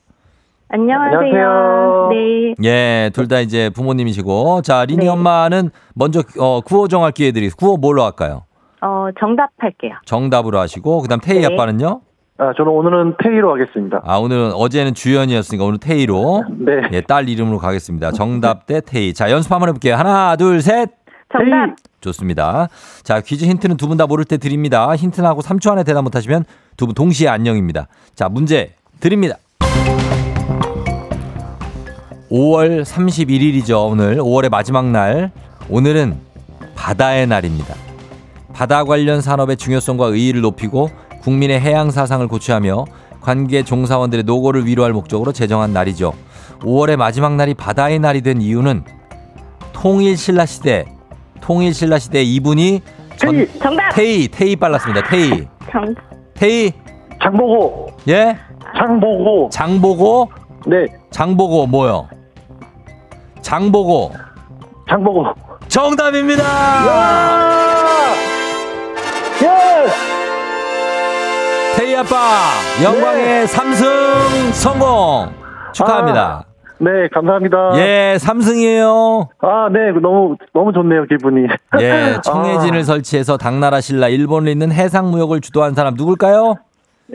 안녕하세요. 안녕하세요. 네. 예, 둘 다 이제 부모님이시고. 자, 리니 네. 엄마는 먼저 어, 구호 정할 기회 드리겠습니다. 구호 뭘로 할까요? 어, 정답할게요. 정답으로 하시고 그다음 태희 네. 아빠는요? 아, 저는 오늘은 태희로 하겠습니다. 아, 오늘은 어제는 주연이었으니까 오늘 태희로. 네. 예, 딸 이름으로 가겠습니다. 정답 대 태희. 자, 연습 한번 해볼게요. 하나, 둘, 셋. 정답. 좋습니다. 자, 퀴즈 힌트는 두 분 다 모를 때 드립니다. 힌트 나고 3초 안에 대답 못하시면 두 분 동시에 안녕입니다. 자, 문제 드립니다. 5월 31일이죠. 오늘 5월의 마지막 날. 오늘은 바다의 날입니다. 바다 관련 산업의 중요성과 의의를 높이고 국민의 해양 사상을 고취하며 관계 종사원들의 노고를 위로할 목적으로 제정한 날이죠. 5월의 마지막 날이 바다의 날이 된 이유는 통일 신라 시대 통일 신라 시대 이분이 전 정답. 태희 태희 빨랐습니다. 태희 정, 태희 장보고, 예 장보고. 장보고 네, 장보고 뭐요? 장보고 장보고. 정답입니다. 예! 태희 아빠 영광의 삼승 성공 축하합니다. 네, 감사합니다. 예, 삼승이에요. 아, 네, 너무 너무 좋네요, 기분이. 예, [LAUGHS] 청해진을 아, 설치해서 당나라 신라 일본을 잇는 해상 무역을 주도한 사람 누굴까요?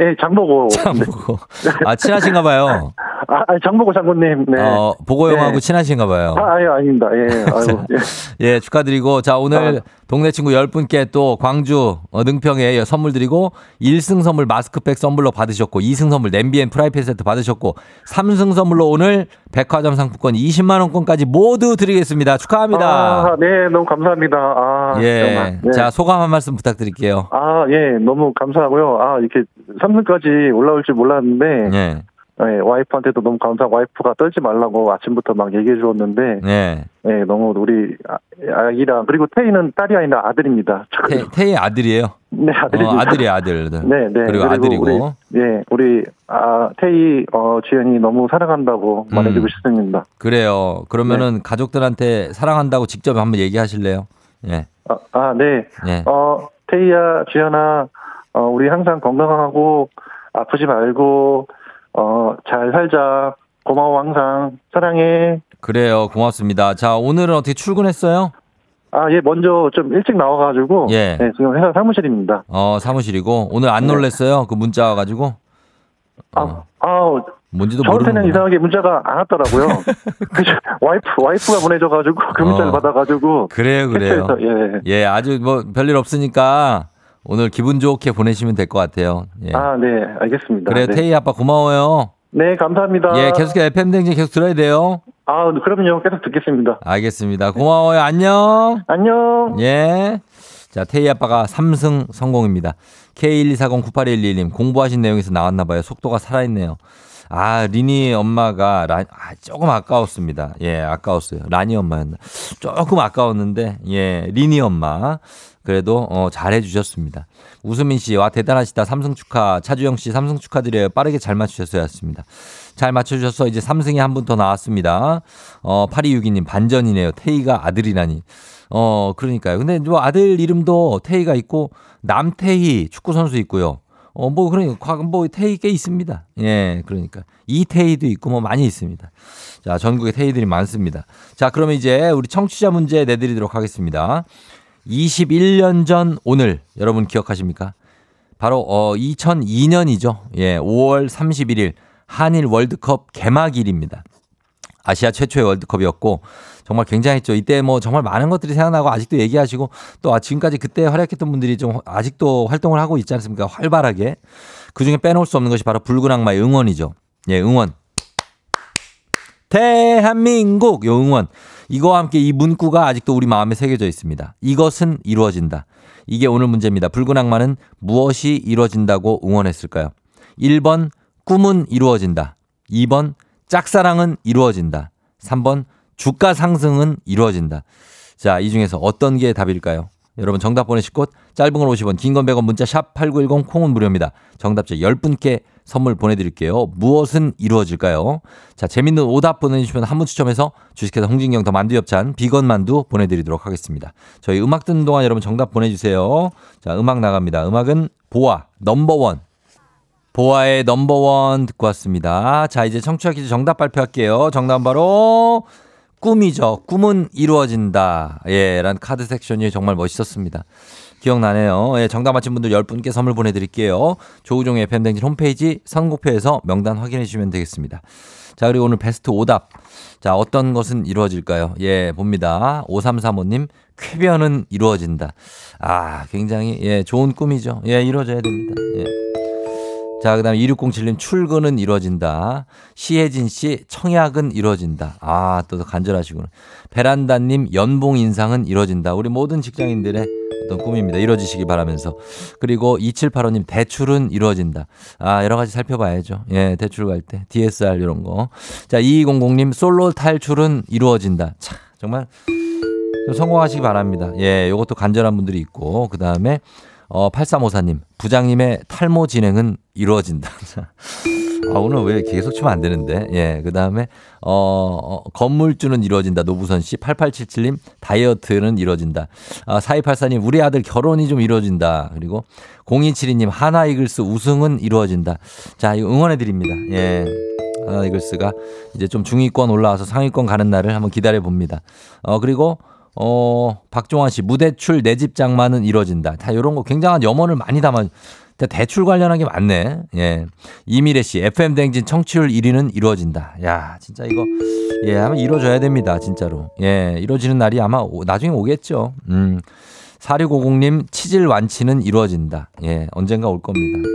예, 장보고. [LAUGHS] 장보고. 아, 친하신가 봐요. [LAUGHS] 아, 장보고 장군님. 네. 어, 보고 형하고 네. 친하신가 봐요. 아, 아니, 아닙니다. 예, 아이고. 예. [LAUGHS] 예, 축하드리고 자, 오늘 아. 동네 친구 10분께 또 광주 어, 능평에 선물 드리고 1승 선물 마스크팩 선물로 받으셨고 2승 선물 냄비 and 프라이팬 세트 받으셨고 3승 선물로 오늘 백화점 상품권 20만 원권까지 모두 드리겠습니다. 축하합니다. 아, 네, 너무 감사합니다. 아, 예. 정말. 네. 자, 소감 한 말씀 부탁드릴게요. 아, 예, 너무 감사하고요. 아, 이렇게 3승까지 올라올 줄 몰랐는데, 예. 예, 와이프한테도 너무 감사하고, 와이프가 떨지 말라고 아침부터 막 얘기해 주었는데, 예. 예, 너무 우리 아- 아기랑, 그리고 태희는 딸이 아니라 아들입니다. 태, 태희 아들이에요. 네, 어, 아들입니다. 아들이에요, 아들. [LAUGHS] 네, 네. 그리고 아들이고. 우리, 예, 우리, 아, 태희, 어, 주연이 너무 사랑한다고 음. 말해주고 싶습니다. 그래요. 그러면은 네. 가족들한테 사랑한다고 직접 한번 얘기하실래요? 예. 아, 아, 네. 예. 어, 태희야, 주연아, 어, 우리 항상 건강하고, 아프지 말고, 어, 잘 살자. 고마워, 항상. 사랑해. 그래요. 고맙습니다. 자, 오늘은 어떻게 출근했어요? 아, 예, 먼저 좀 일찍 나와가지고. 예. 네, 지금 회사 사무실입니다. 어, 사무실이고 오늘 안 놀랬어요? 그 문자 와 가지고. 아, 아, 뭔지도 저한테는 모르는 이상하게 문자가 안 왔더라고요. [LAUGHS] 와이프, 와이프가 보내줘가지고 그 문자를 어. 받아가지고. 그래요, 그래요. [LAUGHS] 예. 예, 아주 뭐 별일 없으니까 오늘 기분 좋게 보내시면 될 것 같아요. 예. 아, 네, 알겠습니다. 그래, 네. 태희 아빠 고마워요. 네, 감사합니다. 예, 계속 FM 댕진 계속 들어야 돼요. 아, 그럼요. 계속 듣겠습니다. 알겠습니다. 고마워요. 안녕. 안녕. 예. 자, 태희 아빠가 3승 성공입니다. K124098111님 공부하신 내용에서 나왔나 봐요. 속도가 살아있네요. 아, 리니 엄마가 라, 아, 조금 아까웠습니다. 예, 아까웠어요. 라니 엄마였나. 조금 아까웠는데, 예, 리니 엄마. 그래도, 어, 잘해 주셨습니다. 우수민 씨, 와, 대단하시다. 삼승 축하. 차주영 씨, 삼승 축하드려요. 빠르게 잘 맞추셨어야 했습니다. 잘 맞춰주셔서 이제 삼승이 한 분 더 나왔습니다. 어, 8262님, 반전이네요. 태희가 아들이라니. 어, 그러니까요. 근데 뭐 아들 이름도 태희가 있고, 남태희 축구 선수 있고요. 어, 뭐, 그러니까, 과- 뭐, 태희 꽤 있습니다. 예, 그러니까. 이태희도 있고, 뭐, 많이 있습니다. 자, 전국에 태희들이 많습니다. 자, 그러면 이제 우리 청취자 문제 내드리도록 하겠습니다. 21년 전 오늘, 여러분 기억하십니까? 바로, 어, 2002년이죠. 예, 5월 31일 한일 월드컵 개막일입니다. 아시아 최초의 월드컵이었고 정말 굉장했죠. 이때 뭐 정말 많은 것들이 생각나고 아직도 얘기하시고 또 아, 지금까지 그때 활약했던 분들이 좀 아직도 활동을 하고 있지 않습니까? 활발하게. 그 중에 빼놓을 수 없는 것이 바로 붉은 악마의 응원이죠. 예, 응원. 대한민국 요 응원. 이거와 함께 이 문구가 아직도 우리 마음에 새겨져 있습니다. 이것은 이루어진다. 이게 오늘 문제입니다. 붉은 악마는 무엇이 이루어진다고 응원했을까요? 1번 꿈은 이루어진다. 2번 짝사랑은 이루어진다. 3번 주가 상승은 이루어진다. 자, 이 중에서 어떤 게 답일까요? 여러분 정답 보내실 곳 짧은 건 50원, 긴 건 100원 문자 샵 8910 콩은 무료입니다. 정답자 10분께 선물 보내드릴게요. 무엇은 이루어질까요? 자, 재밌는 오답 보내주시면 한 분 추첨해서 주식회사 홍진경 더 만두 엽찬 비건 만두 보내드리도록 하겠습니다. 저희 음악 듣는 동안 여러분 정답 보내주세요. 자, 음악 나갑니다. 음악은 보아 넘버원 보아의 넘버원 듣고 왔습니다. 자, 이제 청취자 퀴즈 정답 발표할게요. 정답 바로 꿈이죠. 꿈은 이루어진다. 예, 란 카드 섹션이 정말 멋있었습니다. 기억나네요. 예, 정답 맞힌 분들 10분께 선물 보내드릴게요. 조우종의 팬댕진 홈페이지 선곡표에서 명단 확인해 주시면 되겠습니다. 자, 그리고 오늘 베스트 오답. 자, 어떤 것은 이루어질까요? 예, 봅니다. 5335님, 쾌변은 이루어진다. 아, 굉장히, 예, 좋은 꿈이죠. 예, 이루어져야 됩니다. 예. 자, 그 다음에 2607님 출근은 이루어진다. 시혜진 씨 청약은 이루어진다. 아, 또 간절하시구나. 베란다님 연봉 인상은 이루어진다. 우리 모든 직장인들의 어떤 꿈입니다. 이루어지시기 바라면서. 그리고 2785님 대출은 이루어진다. 아, 여러 가지 살펴봐야죠. 예, 대출 갈 때. DSR 이런 거. 자, 2200님 솔로 탈출은 이루어진다. 차, 정말 좀 성공하시기 바랍니다. 예, 요것도 간절한 분들이 있고. 그 다음에 어, 8354님, 부장님의 탈모 진행은 이루어진다. [LAUGHS] 아, 오늘 왜 계속 치면 안 되는데. 예, 그 다음에, 어, 어, 건물주는 이루어진다. 노부선 씨. 8877님, 다이어트는 이루어진다. 아, 4284님, 우리 아들 결혼이 좀 이루어진다. 그리고 0272님, 하나 이글스 우승은 이루어진다. 자, 이거 응원해드립니다. 예. 하나 이글스가 이제 좀 중위권 올라와서 상위권 가는 날을 한번 기다려 봅니다. 어, 그리고 어, 박종환 씨, 무대출 내 집 장만은 이루어진다. 다 이런 거 굉장한 염원을 많이 담아, 다 대출 관련한 게 많네. 예. 이미래 씨, FM 댕진 청취율 1위는 이루어진다. 야, 진짜 이거, 예, 아마 이루어져야 됩니다. 진짜로. 예, 이루어지는 날이 아마 오- 나중에 오겠죠. 음. 4650님, 치질 완치는 이루어진다. 예, 언젠가 올 겁니다.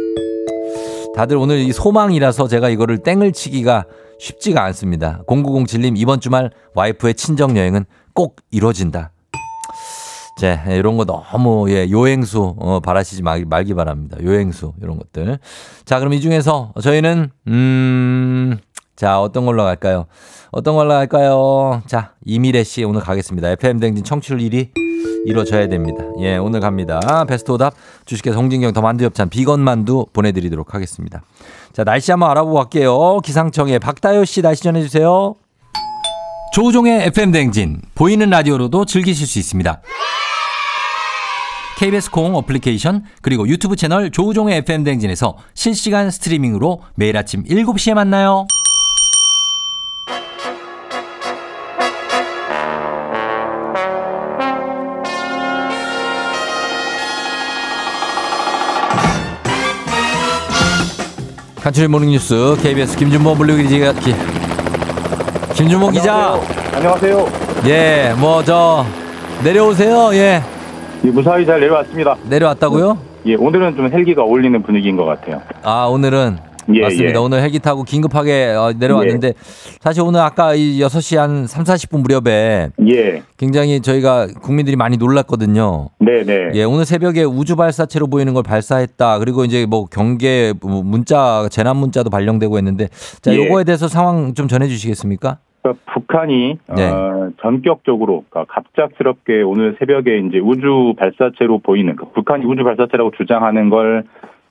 다들 오늘 이 소망이라서 제가 이거를 땡을 치기가 쉽지가 않습니다. 0907님, 이번 주말 와이프의 친정 여행은 꼭 이루어진다. 자, 이런 거 너무, 예, 요행수, 어, 바라시지 말, 말기 바랍니다. 요행수, 이런 것들. 자, 그럼 이 중에서 저희는, 음, 자, 어떤 걸로 갈까요? 어떤 걸로 갈까요? 자, 이미래 씨 오늘 가겠습니다. FM댕진 청취율 1위 이루어져야 됩니다. 예, 오늘 갑니다. 베스트 오답 주식회사 홍진경 더 만두 엽찬 비건 만두 보내드리도록 하겠습니다. 자, 날씨 한번 알아보고 갈게요. 기상청의 박다효 씨 날씨 전해주세요. 조우종의 FM대행진, 보이는 라디오로도 즐기실 수 있습니다. KBS 콩 어플리케이션, 그리고 유튜브 채널 조우종의 FM대행진에서 실시간 스트리밍으로 매일 아침 7시에 만나요. 간추린 모닝뉴스 KBS 김준범 블루기지가 김준모 기자 안녕하세요. 예 뭐 저 내려오세요 예 예, 무사히 잘 내려왔습니다. 내려왔다고요? 예, 오늘은 좀 헬기가 어울리는 분위기인 것 같아요. 아 오늘은 예, 맞습니다. 예. 오늘 헬기 타고 긴급하게 어, 내려왔는데 사실 오늘 아까 이 6시 한 3, 40분 무렵에 예. 굉장히 저희가 국민들이 많이 놀랐거든요. 네 네. 예, 오늘 새벽에 우주 발사체로 보이는 걸 발사했다. 그리고 이제 뭐 경계 문자 재난 문자도 발령되고 했는데 자, 예. 요거에 대해서 상황 좀 전해 주시겠습니까? 그러니까 북한이 네. 어, 전격적으로 그러니까 갑작스럽게 오늘 새벽에 이제 우주 발사체로 보이는 그 북한이 우주 발사체라고 주장하는 걸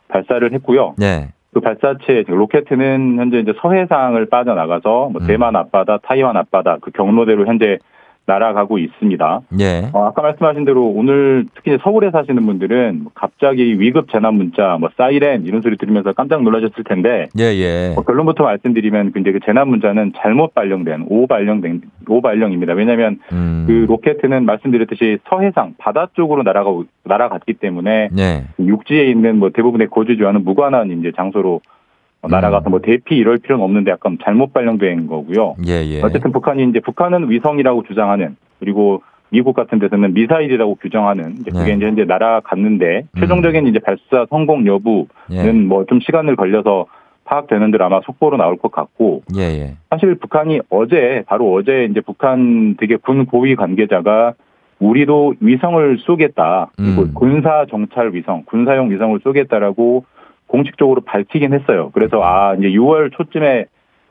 발사를 했고요. 네. 그 발사체 로켓은 현재 이제 서해상을 빠져나가서 뭐 음. 대만 앞바다, 타이완 앞바다 그 경로대로 현재 날아가고 있습니다. 예. 어, 아까 말씀하신 대로 오늘 특히 서울에 사시는 분들은 뭐 갑자기 위급 재난 문자, 뭐 사이렌 이런 소리 들으면서 깜짝 놀라셨을 텐데 예, 예. 뭐 결론부터 말씀드리면 근데 그 재난 문자는 잘못 발령된 오 발령된 오 발령입니다. 왜냐하면 음. 그 로켓은 말씀드렸듯이 서해상 바다 쪽으로 날아가고 날아갔기 때문에 네. 육지에 있는 뭐 대부분의 거주지와는 무관한 이제 장소로 음. 날아가서 뭐 대피 이럴 필요는 없는데 약간 잘못 발령된 거고요. 예, 예. 어쨌든 북한이 이제 북한은 위성이라고 주장하는 그리고 미국 같은 데서는 미사일이라고 규정하는 이제 그게 네. 이제 현재 날아갔는데 음. 최종적인 이제 발사 성공 여부는 예. 뭐좀 시간을 걸려서 파악되는 대로 아마 속보로 나올 것 같고 예, 예. 사실 북한이 어제 바로 어제 이제 북한 되게 군 고위 관계자가 우리도 위성을 쏘겠다 그리고 음. 군사 정찰 위성 군사용 위성을 쏘겠다라고 공식적으로 밝히긴 했어요. 그래서 아 이제 6월 초쯤에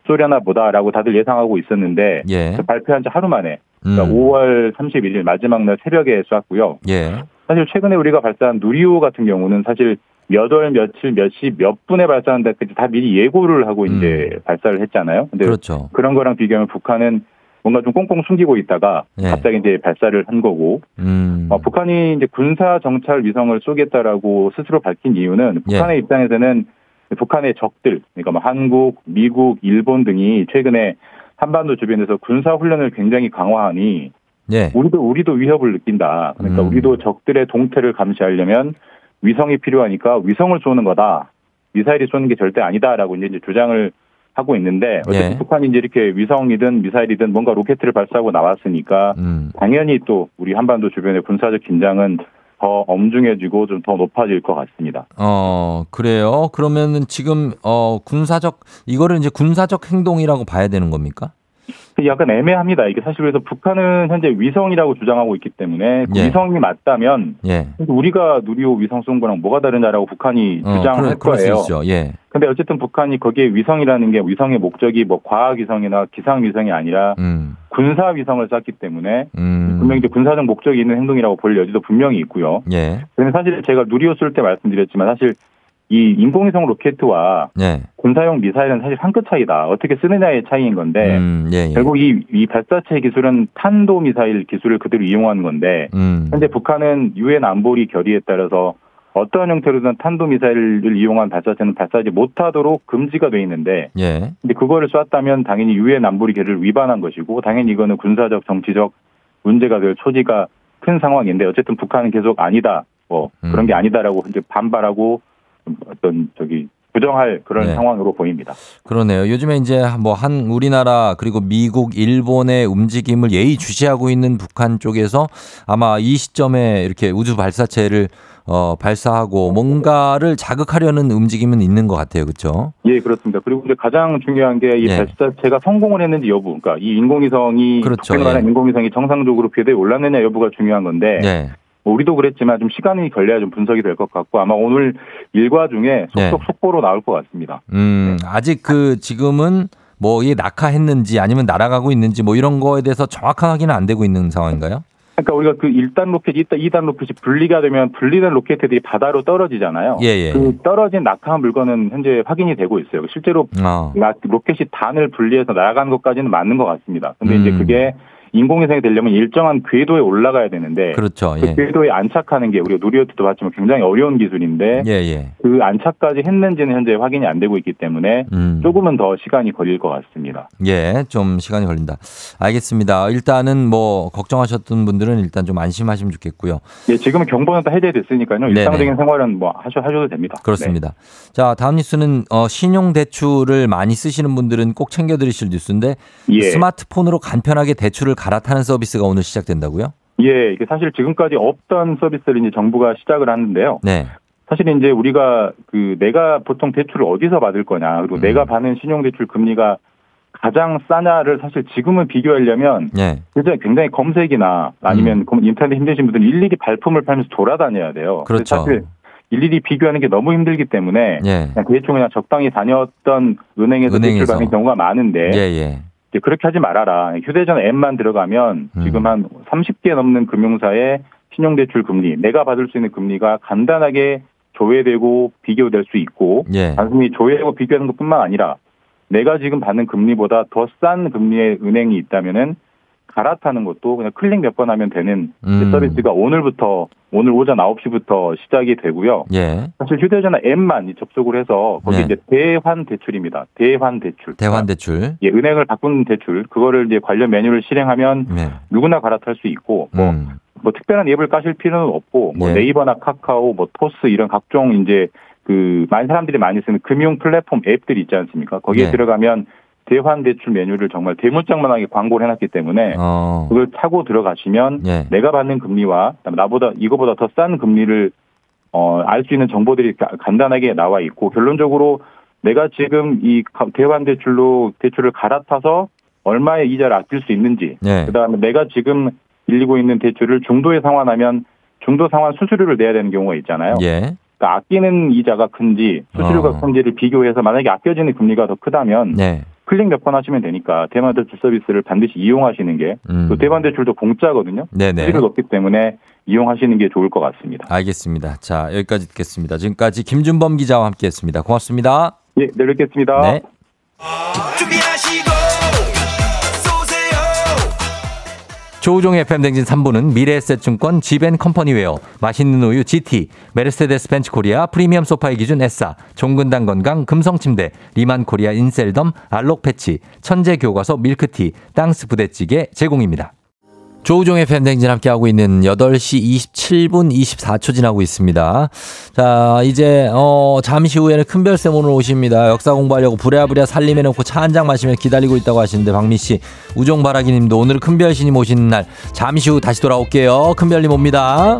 쏘려나 보다라고 다들 예상하고 있었는데 예. 그 발표한 지 하루 만에 그러니까 음. 5월 31일 마지막 날 새벽에 쐈고요. 예. 사실 최근에 우리가 발사한 누리호 같은 경우는 사실 몇 월 며칠 몇 시 몇 분에 발사한다 다 미리 예고를 하고 이제 발사를 했잖아요. 근데 음. 그렇죠. 그런 거랑 비교하면 북한은 뭔가 좀 꽁꽁 숨기고 있다가 예. 갑자기 이제 발사를 한 거고 음. 어, 북한이 이제 군사 정찰 위성을 쏘겠다라고 스스로 밝힌 이유는 예. 북한의 입장에서는 북한의 적들 그러니까 뭐 한국, 미국, 일본 등이 최근에 한반도 주변에서 군사 훈련을 굉장히 강화하니 예. 우리도 우리도 위협을 느낀다. 그러니까 음. 우리도 적들의 동태를 감시하려면 위성이 필요하니까 위성을 쏘는 거다. 미사일이 쏘는 게 절대 아니다라고 이제 주장을 하고 있는데 어쨌든 예. 북한이 이제 이렇게 위성이든 미사일이든 뭔가 로켓을 발사하고 나왔으니까 음. 당연히 또 우리 한반도 주변의 군사적 긴장은 더 엄중해지고 좀 더 높아질 것 같습니다. 어, 그래요. 그러면은 지금 어 군사적 이거를 이제 군사적 행동이라고 봐야 되는 겁니까? 약간 애매합니다. 이게 사실 그래서 북한은 현재 위성이라고 주장하고 있기 때문에 그 예. 위성이 맞다면 예. 우리가 누리호 위성 쏜 거랑 뭐가 다르냐라고 북한이 어, 주장을 그래, 할 그럴 수 거예요. 있죠. 예. 근데 어쨌든 북한이 거기에 위성이라는 게 위성의 목적이 뭐 과학 위성이나 기상 위성이 아니라 음. 군사 위성을 쐈기 때문에 음. 분명히 이제 군사적 목적이 있는 행동이라고 볼 여지도 분명히 있고요. 예. 그런데 사실 제가 누리호 쏠 때 말씀드렸지만 사실 이 인공위성 로켓과 예. 군사용 미사일은 사실 한 끗 차이다. 어떻게 쓰느냐의 차이인 건데 음, 예, 예. 결국 이, 이 발사체 기술은 탄도 미사일 기술을 그대로 이용하는 건데 음. 현재 북한은 유엔 안보리 결의에 따라서 어떠한 형태로든 탄도 미사일을 이용한 발사체는 발사하지 못하도록 금지가 돼 있는데 예. 근데 그거를 쐈다면 당연히 유엔 안보리 결의를 위반한 것이고 당연히 이거는 군사적 정치적 문제가 될 소지가 큰 상황인데 어쨌든 북한은 계속 아니다 뭐 음. 그런 게 아니다라고 이제 반발하고 어떤 저기 부정할 그런 네. 상황으로 보입니다. 그러네요. 요즘에 이제 뭐 한 우리나라 그리고 미국, 일본의 움직임을 예의 주시하고 있는 북한 쪽에서 아마 이 시점에 이렇게 우주 발사체를 어, 발사하고 뭔가를 자극하려는 움직임은 있는 것 같아요. 그렇죠? 예, 그렇습니다. 그리고 이제 가장 중요한 게이 예. 발사체가 성공을 했는지 여부, 그러니까 이 인공위성이 그렇죠. 말하는 예. 인공위성이 정상적으로 궤도에 올랐느냐 여부가 중요한 건데 네. 뭐 우리도 그랬지만 좀 시간이 걸려야 좀 분석이 될 것 같고 아마 오늘 일과 중에 속속 네. 속보로 나올 것 같습니다. 음, 아직 그 지금은 뭐 이게 낙하했는지 아니면 날아가고 있는지 뭐 이런 거에 대해서 정확한 확인은 안 되고 있는 상황인가요? 그러니까 우리가 그 1단 로켓, 2단 로켓이 분리가 되면 분리된 로켓들이 바다로 떨어지잖아요. 예, 예. 그 떨어진 낙하한 물건은 현재 확인이 되고 있어요. 실제로 어. 나- 로켓이 단을 분리해서 날아가는 것까지는 맞는 것 같습니다. 근데 음. 이제 그게 인공위성이 되려면 일정한 궤도에 올라가야 되는데 그렇죠. 그 예. 궤도에 안착하는 게 우리가 누리호트도 봤지만 굉장히 어려운 기술인데 예, 예. 그 안착까지 했는지는 현재 확인이 안 되고 있기 때문에 음. 조금은 더 시간이 걸릴 것 같습니다. 예, 좀 시간이 걸린다. 알겠습니다. 일단은 뭐 걱정하셨던 분들은 일단 좀 안심하시면 좋겠고요. 예, 지금은 경보는 다 해제됐으니까요. 네네. 일상적인 생활은 뭐 하셔, 하셔도 됩니다. 그렇습니다. 자, 다음 뉴스는 어, 신용 대출을 많이 쓰시는 분들은 꼭 챙겨 드리실 뉴스인데 예. 스마트폰으로 간편하게 대출을 갈아타는 서비스가 오늘 시작된다고요? 예, 이게 사실 지금까지 없던 서비스를 이제 정부가 시작을 하는데요. 네. 사실 이제 우리가 그 내가 보통 대출을 어디서 받을 거냐 그리고 음. 내가 받는 신용대출 금리가 가장 싸냐를 사실 지금은 비교하려면 예. 굉장히, 굉장히 검색이나 아니면 검- 인터넷 힘드신 분들은 일일이 발품을 팔면서 돌아다녀야 돼요. 그렇죠. 사실 일일이 비교하는 게 너무 힘들기 때문에 예. 그냥 대충 그냥 적당히 다녔던 은행에서 대출 은행에서. 받는 경우가 많은데 예, 예. 이제 그렇게 하지 말아라. 휴대전화 앱만 들어가면 음. 지금 한 30개 넘는 금융사의 신용대출 금리, 내가 받을 수 있는 금리가 간단하게 조회되고 비교될 수 있고 예. 단순히 조회하고 비교하는 것뿐만 아니라 내가 지금 받는 금리보다 더 싼 금리의 은행이 있다면은 갈아타는 것도 그냥 클릭 몇 번 하면 되는 음. 서비스가 오늘부터 오늘 오전 9시부터 시작이 되고요. 예. 사실 휴대전화 앱만 접속을 해서 거기 네. 이제 대환 대출입니다. 대환 대출. 대환 대출. 예, 은행을 바꾸는 대출 그거를 이제 관련 메뉴를 실행하면 네. 누구나 갈아탈 수 있고 뭐, 음. 뭐 특별한 앱을 까실 필요는 없고 뭐 예. 네이버나 카카오 뭐 토스 이런 각종 이제 그 많은 사람들이 많이 쓰는 금융 플랫폼 앱들이 있지 않습니까? 거기에 네. 들어가면 대환 대출 메뉴를 정말 대문짝만하게 광고를 해놨기 때문에 어. 그걸 타고 들어가시면 예. 내가 받는 금리와 나보다 이거보다 더 싼 금리를 어, 알 수 있는 정보들이 가- 간단하게 나와 있고 결론적으로 내가 지금 이 가- 대환 대출로 대출을 갈아타서 얼마의 이자를 아낄 수 있는지 네. 그다음에 내가 지금 빌리고 있는 대출을 중도에 상환하면 중도 상환 수수료를 내야 되는 경우가 있잖아요. 예. 그러니까 아끼는 이자가 큰지 수수료가 어. 큰지를 비교해서 만약에 아껴지는 금리가 더 크다면 네. 클릭 몇 번 하시면 되니까 대환 대출 서비스를 반드시 이용하시는 게 음. 또 대환 대출도 공짜거든요. 네네. 수수료가 없기 때문에 이용하시는 게 좋을 것 같습니다. 알겠습니다. 자, 여기까지 듣겠습니다. 지금까지 김준범 기자와 함께 했습니다. 고맙습니다. 예, 내일 뵙겠습니다. 네. 준비하시고 조우종의 FM 댕진 3부는 미래에셋증권 지벤컴퍼니웨어, 맛있는 우유 GT, 메르세데스 벤츠 코리아 프리미엄 소파의 기준 에싸, 종근당 건강 금성침대, 리만 코리아 인셀덤, 알록 패치, 천재 교과서 밀크티, 땅스 부대찌개 제공입니다. 조우종의 FM댕진 함께하고 있는 8시 27분 24초 지나고 있습니다. 자, 이제, 어, 잠시 후에는 큰별쌤 오늘 오십니다. 역사 공부하려고 부랴부랴 살림해놓고 차 한 잔 마시며 기다리고 있다고 하시는데, 박미씨, 우종바라기 님도 오늘 큰별신님 오시는 날, 잠시 후 다시 돌아올게요. 큰별님 옵니다.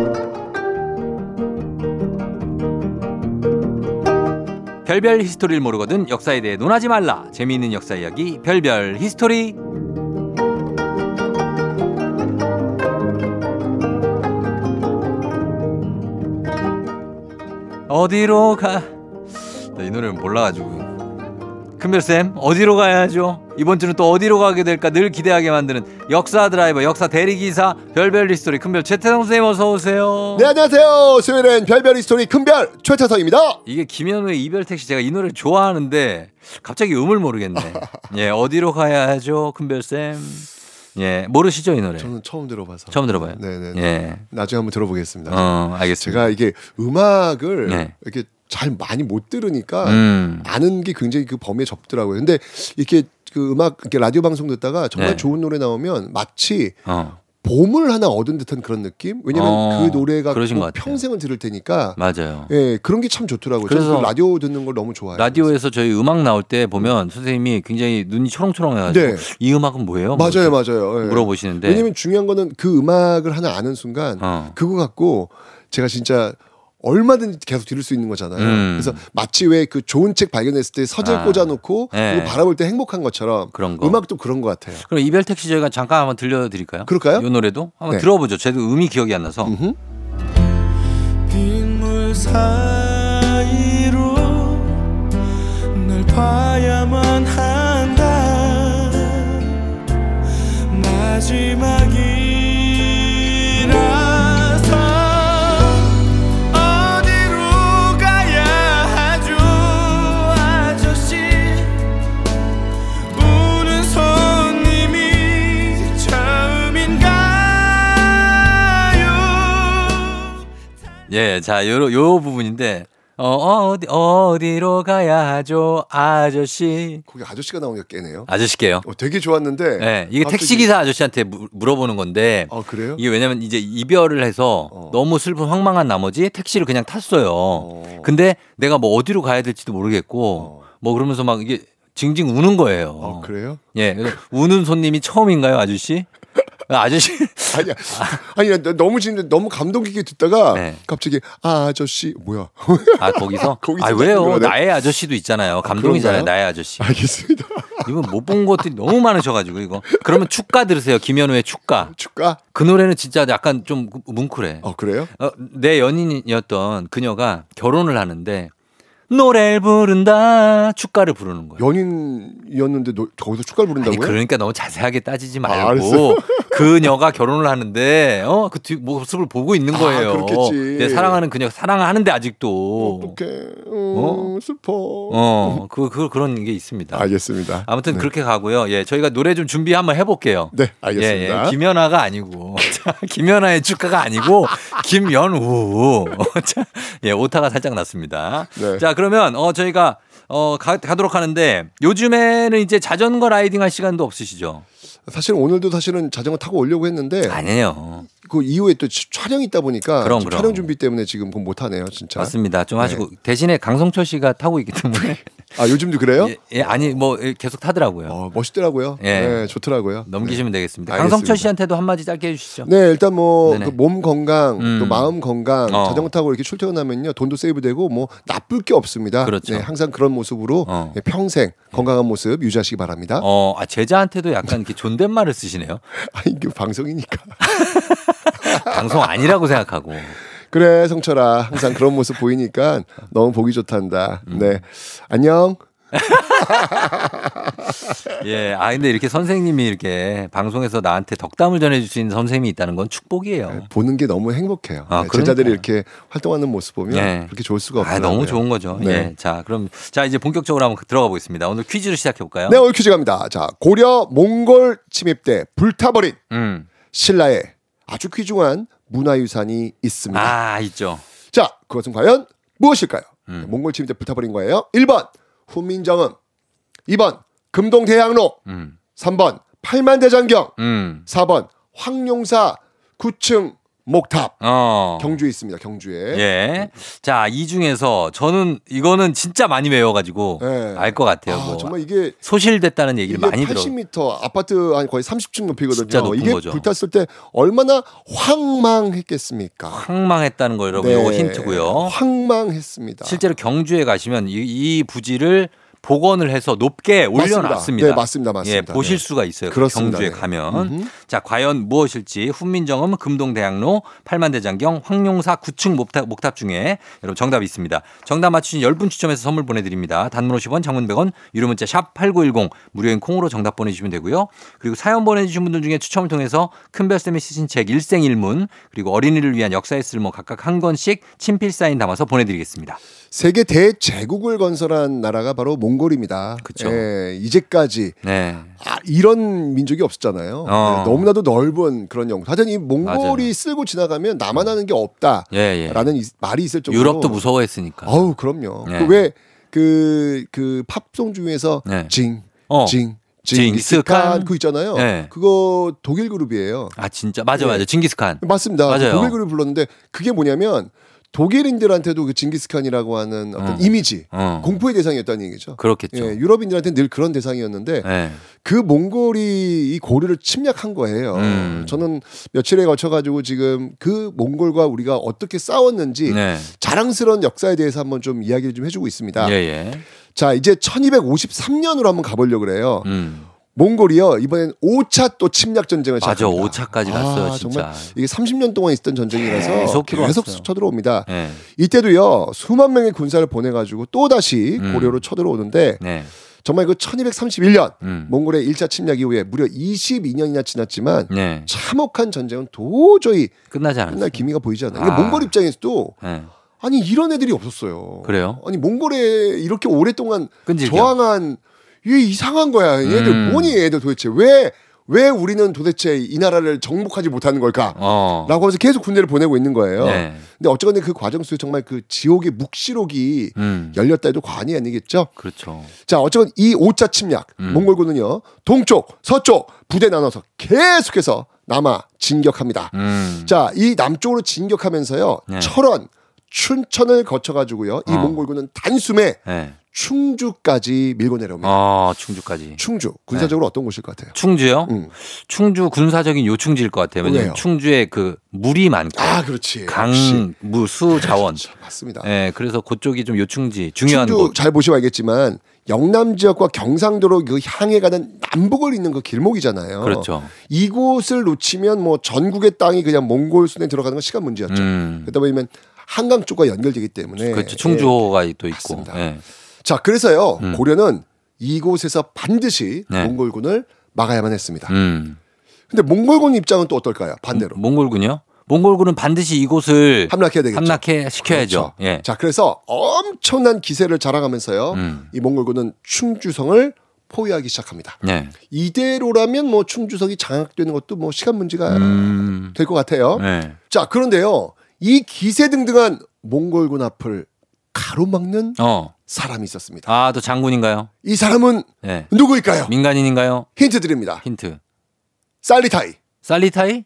별별 히스토리를 모르거든 역사에 대해 논하지 말라. 재미있는 역사 이야기, 별별 히스토리. 어디로 가? 나 이 노래를 몰라가지고. 큰별쌤, 어디로 가야죠? 이번 주는 또 어디로 가게 될까 늘 기대하게 만드는 역사 드라이버, 역사 대리기사, 별별 히스토리 큰별 최태성 선생님 어서 오세요. 네 안녕하세요. 수요일엔 별별 히스토리 큰별 최태성입니다. 이게 김현우의 이별 택시 제가 이 노래를 좋아하는데 갑자기 음을 모르겠네. [LAUGHS] 예, 어디로 가야죠, 큰별 쌤? 예, 모르시죠 이 노래? 저는 처음 들어봐서. 처음 들어봐요. 네네. 예. 나중에 한번 들어보겠습니다. 어, 알겠습니다. 제가 이게 음악을 네. 이렇게 잘 많이 못 들으니까 음. 아는 게 굉장히 그 범위에 접더라고요. 근데 이렇게 그 음악 이렇게 라디오 방송 듣다가 정말 네. 좋은 노래 나오면 마치 어, 봄을 하나 얻은 듯한 그런 느낌? 왜냐면 어, 그 노래가 뭐. 평생을 들을 테니까 맞아요. 예, 그런 게 참 좋더라고요. 그래서 그래서 라디오 듣는 걸 너무 좋아해요. 라디오에서 저희 음악 나올 때 보면 선생님이 굉장히 눈이 초롱초롱해가지고 네. 이 음악은 뭐예요? 뭐 맞아요, 맞아요. 예. 물어보시는데 왜냐면 중요한 거는 그 음악을 하나 아는 순간 어. 그거 갖고 제가 진짜 얼마든지 계속 들을 수 있는 거잖아요. 음. 그래서 마치 왜 그 좋은 책 발견했을 때 서재 아. 꽂아놓고 네. 바라볼 때 행복한 것처럼 그런 거. 음악도 그런 것 같아요. 그럼 이별 택시 저희가 잠깐 한번 들려드릴까요? 그럴까요? 이 노래도 한번 네. 들어보죠. 저도 음이 기억이 안 나서. 빗물 사이로 널 봐야만 한다 마지막이 예, 자, 요, 요 부분인데, 어, 어 디, 어디로 가야 하죠, 아저씨. 거기 아저씨가 나오니까 깨네요. 아저씨게요. 어, 되게 좋았는데. 네, 이게 갑자기- 택시기사 아저씨한테 무- 물어보는 건데, 아, 그래요? 이게 왜냐면 이제 이별을 해서 너무 슬픈 황망한 나머지 택시를 그냥 탔어요. 근데 내가 뭐 어디로 가야 될지도 모르겠고, 뭐 그러면서 막 이게 징징 우는 거예요. 어, 그래요? 예, 우는 손님이 처음인가요, 아저씨? 아저씨. [LAUGHS] 아니야. 아니, 나 너무 지금 너무 감동 깊게 듣다가 네. 갑자기 아, 아저씨 뭐야? 아, 거기서? [LAUGHS] 거기서 아, 왜요? 그러네. 나의 아저씨도 있잖아요. 감동이잖아요, 그런가요? 나의 아저씨. 알겠습니다. 이분 못 본 것들이 너무 많으셔 가지고, 이거. 그러면 축가 들으세요. 김현우의 축가. 축가? 그 노래는 진짜 약간 좀 뭉클해. 어, 그래요? 어, 내 연인이었던 그녀가 결혼을 하는데, 노래를 부른다. 축가를 부르는 거예요. 연인이었는데 너, 거기서 축가를 부른다고요? 아니, 그러니까 너무 자세하게 따지지 아, 말고 알았어요. [LAUGHS] 그녀가 결혼을 하는데 어그뒤 모습을 보고 있는 아, 거예요. 그렇겠지. 내 사랑하는 그녀 사랑하는데 아직도 어떡해. 어, 슬퍼. 어그 그, 그런 게 있습니다. 알겠습니다. 아무튼 네. 그렇게 가고요. 예, 저희가 노래 좀 준비 한번 해볼게요. 네, 알겠습니다. 예, 예. 김연아가 아니고 [LAUGHS] 자, 김연아의 축가가 아니고 김연우. [LAUGHS] 자, 예, 오타가 살짝 났습니다. 네. 자, 그러면 어 저희가 어 가, 가도록 하는데 요즘에는 이제 자전거 라이딩 할 시간도 없으시죠? 사실 오늘도 사실은 자전거 타고 오려고 했는데 아니에요. 그 이후에 또 치- 촬영이 있다 보니까 그럼, 그럼. 촬영 준비 때문에 지금 못 하네요, 진짜. 맞습니다. 좀 하시고 대신에 강성철 씨가 타고 있기 때문에 [LAUGHS] 아, 요즘도 그래요? 예, 예, 아니 뭐 예, 계속 타더라고요. 어, 멋있더라고요. 예. 네, 좋더라고요. 넘기시면 되겠습니다. 알겠습니다. 강성철 씨한테도 한마디 짧게 해주시죠. 네, 일단 뭐. 몸 건강, 음. 또 마음 건강, 어. 자전거 타고 이렇게 출퇴근하면요 돈도 세이브되고 뭐 나쁠 게 없습니다. 그렇죠. 네, 항상 그런 모습으로 네, 평생 건강한 모습 유지하시기 바랍니다. 어, 아, 제자한테도 약간 이렇게 존댓말을 쓰시네요. [LAUGHS] 아니 이게 방송이니까. [LAUGHS] 방송 아니라고 생각하고. 그래 성철아 항상 그런 모습 보이니까 너무 보기 좋단다. 음. 네, 안녕. [LAUGHS] 예, 아 근데 이렇게 선생님이 이렇게 방송에서 나한테 덕담을 있는 선생님이 있다는 건 축복이에요. 보는 게 너무 행복해요. 아, 네, 제자들이. 이렇게 활동하는 모습 보면 예. 그렇게 좋을 수가 아, 없더라고요. 너무 좋은 거죠. 네. 예, 자 그럼 자 이제 본격적으로 한번 들어가 보겠습니다. 오늘 퀴즈로 시작해 볼까요? 네, 오늘 퀴즈 갑니다. 자, 고려 몽골 침입 때 불타버린 음. 신라에 아주 귀중한 문화유산이 있습니다. 아 있죠. 자, 그것은 과연 무엇일까요? 음. 네, 몽골 침입 때 불타버린 거예요. 1번 훈민정음, 2번 금동대양로, 음. 3번 팔만대장경, 음. 4번 황룡사 9층 목탑. 어. 경주에 있습니다. 경주에. 예. 자, 이 중에서 저는 이거는 진짜 많이 외워 가지고 네. 알것 같아요. 아, 뭐 정말 이게 소실됐다는 얘기를 이게 많이 들어. 80m 아파트 한 거의 30층 높이거든요. 진짜 높은 이게 거죠. 불탔을 때 얼마나 황망했겠습니까? 황망했다는 거 여러분 네. 요거 힌트고요. 황망했습니다. 실제로 경주에 가시면 이, 이 부지를 복원을 해서 높게 맞습니다. 올려놨습니다. 네, 맞습니다. 맞습니다. 예, 보실 네. 수가 있어요. 그 그렇습니다. 경주에 네. 가면. 음흠. 자, 과연 무엇일지 훈민정음, 금동대학로, 팔만대장경, 황룡사 9층 목탑, 목탑 중에 여러분 정답이 있습니다. 정답 맞추신 10분 추첨해서 선물 보내드립니다. 단문 50원, 장문 100원, 유료 문자 샵 8910, 무료인 콩으로 정답 보내주시면 되고요. 그리고 사연 보내주신 분들 중에 추첨을 통해서 큰별쌤이 쓰신 책 일생일문, 그리고 어린이를 위한 역사의 쓸모 각각 한 권씩 친필 사인 담아서 보내드리겠습니다. 세계 대제국을 건설한 나라가 바로 몽골입니다. 그쵸. 예, 이제까지 네. 아, 이런 민족이 없었잖아요. 어. 네, 너무나도 넓은 그런 영토. 하여튼 이 몽골이 맞아요. 쓸고 지나가면 나만 하는 게 없다라는 예, 예. 말이 있을 정도로 유럽도 무서워했으니까. 어우, 그럼요. 네. 그왜그그 팝송 중에서 네. 징, 어. 징, 징기스칸. 그 있잖아요. 네. 그거 독일 그룹이에요. 아 진짜 맞아 예. 맞아 징기스칸. 맞습니다. 그 맞아요. 독일 그룹 불렀는데 그게 뭐냐면 독일인들한테도 그 징기스칸이라고 하는 어떤 어. 이미지, 어. 공포의 대상이었다는 얘기죠. 그렇겠죠. 예, 유럽인들한테 늘 그런 대상이었는데 네. 그 몽골이 이 고려를 침략한 거예요. 음. 저는 며칠에 걸쳐 가지고 지금 그 몽골과 우리가 어떻게 싸웠는지 네. 자랑스러운 역사에 대해서 한번 좀 이야기를 좀 해주고 있습니다. 예, 예. 자 이제 1253년으로 한번 가보려고 그래요. 음. 몽골이요 이번엔 5차 또 침략 전쟁을 맞아, 시작합니다. 5차까지 갔어요, 진짜. 정말 이게 30년 동안 있었던 전쟁이라서 계속 계속. 쳐들어옵니다. 네. 이때도요 수만 명의 군사를 보내가지고 또 다시 음. 고려로 쳐들어오는데 네. 정말 그 1231년 음. 몽골의 1차 침략 이후에 무려 22년이나 지났지만 네. 참혹한 전쟁은 도저히 끝나지 않았어요. 끝날 기미가 보이지 않아요. 아. 몽골 입장에서도 네. 아니 이런 애들이 없었어요. 그래요? 아니 몽골에 이렇게 오랫동안 끈질겨. 저항한 이게 이상한 거야. 얘들 음. 뭐니 얘들 도대체 왜 왜 우리는 도대체 이 나라를 정복하지 못하는 걸까? 어. 라고 하면서 계속 군대를 보내고 있는 거예요. 네. 근데 어쨌건 그 과정 속에 정말 그 지옥의 묵시록이 음. 열렸다 해도 과언이 아니겠죠. 그렇죠. 자, 어쨌건 이 5차 침략, 음. 몽골군은요, 동쪽, 서쪽 부대 나눠서 계속해서 남아 진격합니다. 음. 자, 이 남쪽으로 진격하면서요, 네. 철원, 춘천을 거쳐가지고요, 이 어. 몽골군은 단숨에 네. 충주까지 밀고 내려옵니다. 어, 충주까지. 충주, 군사적으로 어떤 곳일 것 같아요? 충주요? 음. 충주 군사적인 요충지일 것 같아요. 왜냐면 왜요? 충주에 그 물이 많고 아, 그렇지. 강, 무, 수, 자원. 그렇죠. 맞습니다. 예, 그래서 그쪽이 좀 요충지 중요한 충주 곳. 잘 보시면 알겠지만 영남 지역과 경상도로 그 향해 가는 남북을 잇는 그 길목이잖아요. 그렇죠. 이곳을 놓치면 뭐 전국의 땅이 그냥 몽골 손에 들어가는 건 시간 문제였죠. 음. 그러다 보면 한강 쪽과 연결되기 때문에 그렇죠. 충주호가 또 있고. 예. 예. 자, 그래서요. 음. 고려는 이곳에서 반드시 네. 몽골군을 막아야만 했습니다. 음. 근데 몽골군 입장은 또 어떨까요? 반대로. 몽골군요? 몽골군은 반드시 이곳을 함락해야 되겠죠. 함락해 시켜야죠. 그렇죠. 예. 자, 그래서 엄청난 기세를 자랑하면서요. 음. 이 몽골군은 충주성을 포위하기 시작합니다. 네. 이대로라면 뭐 충주성이 장악되는 것도 뭐 시간 문제가 음. 될것 같아요. 네. 자, 그런데요. 이 기세등등한 몽골군 앞을 가로막는 어. 사람이 있었습니다. 아, 또 장군인가요? 이 사람은 예. 누구일까요? 민간인인가요? 힌트 드립니다. 힌트. 살리타이. 살리타이?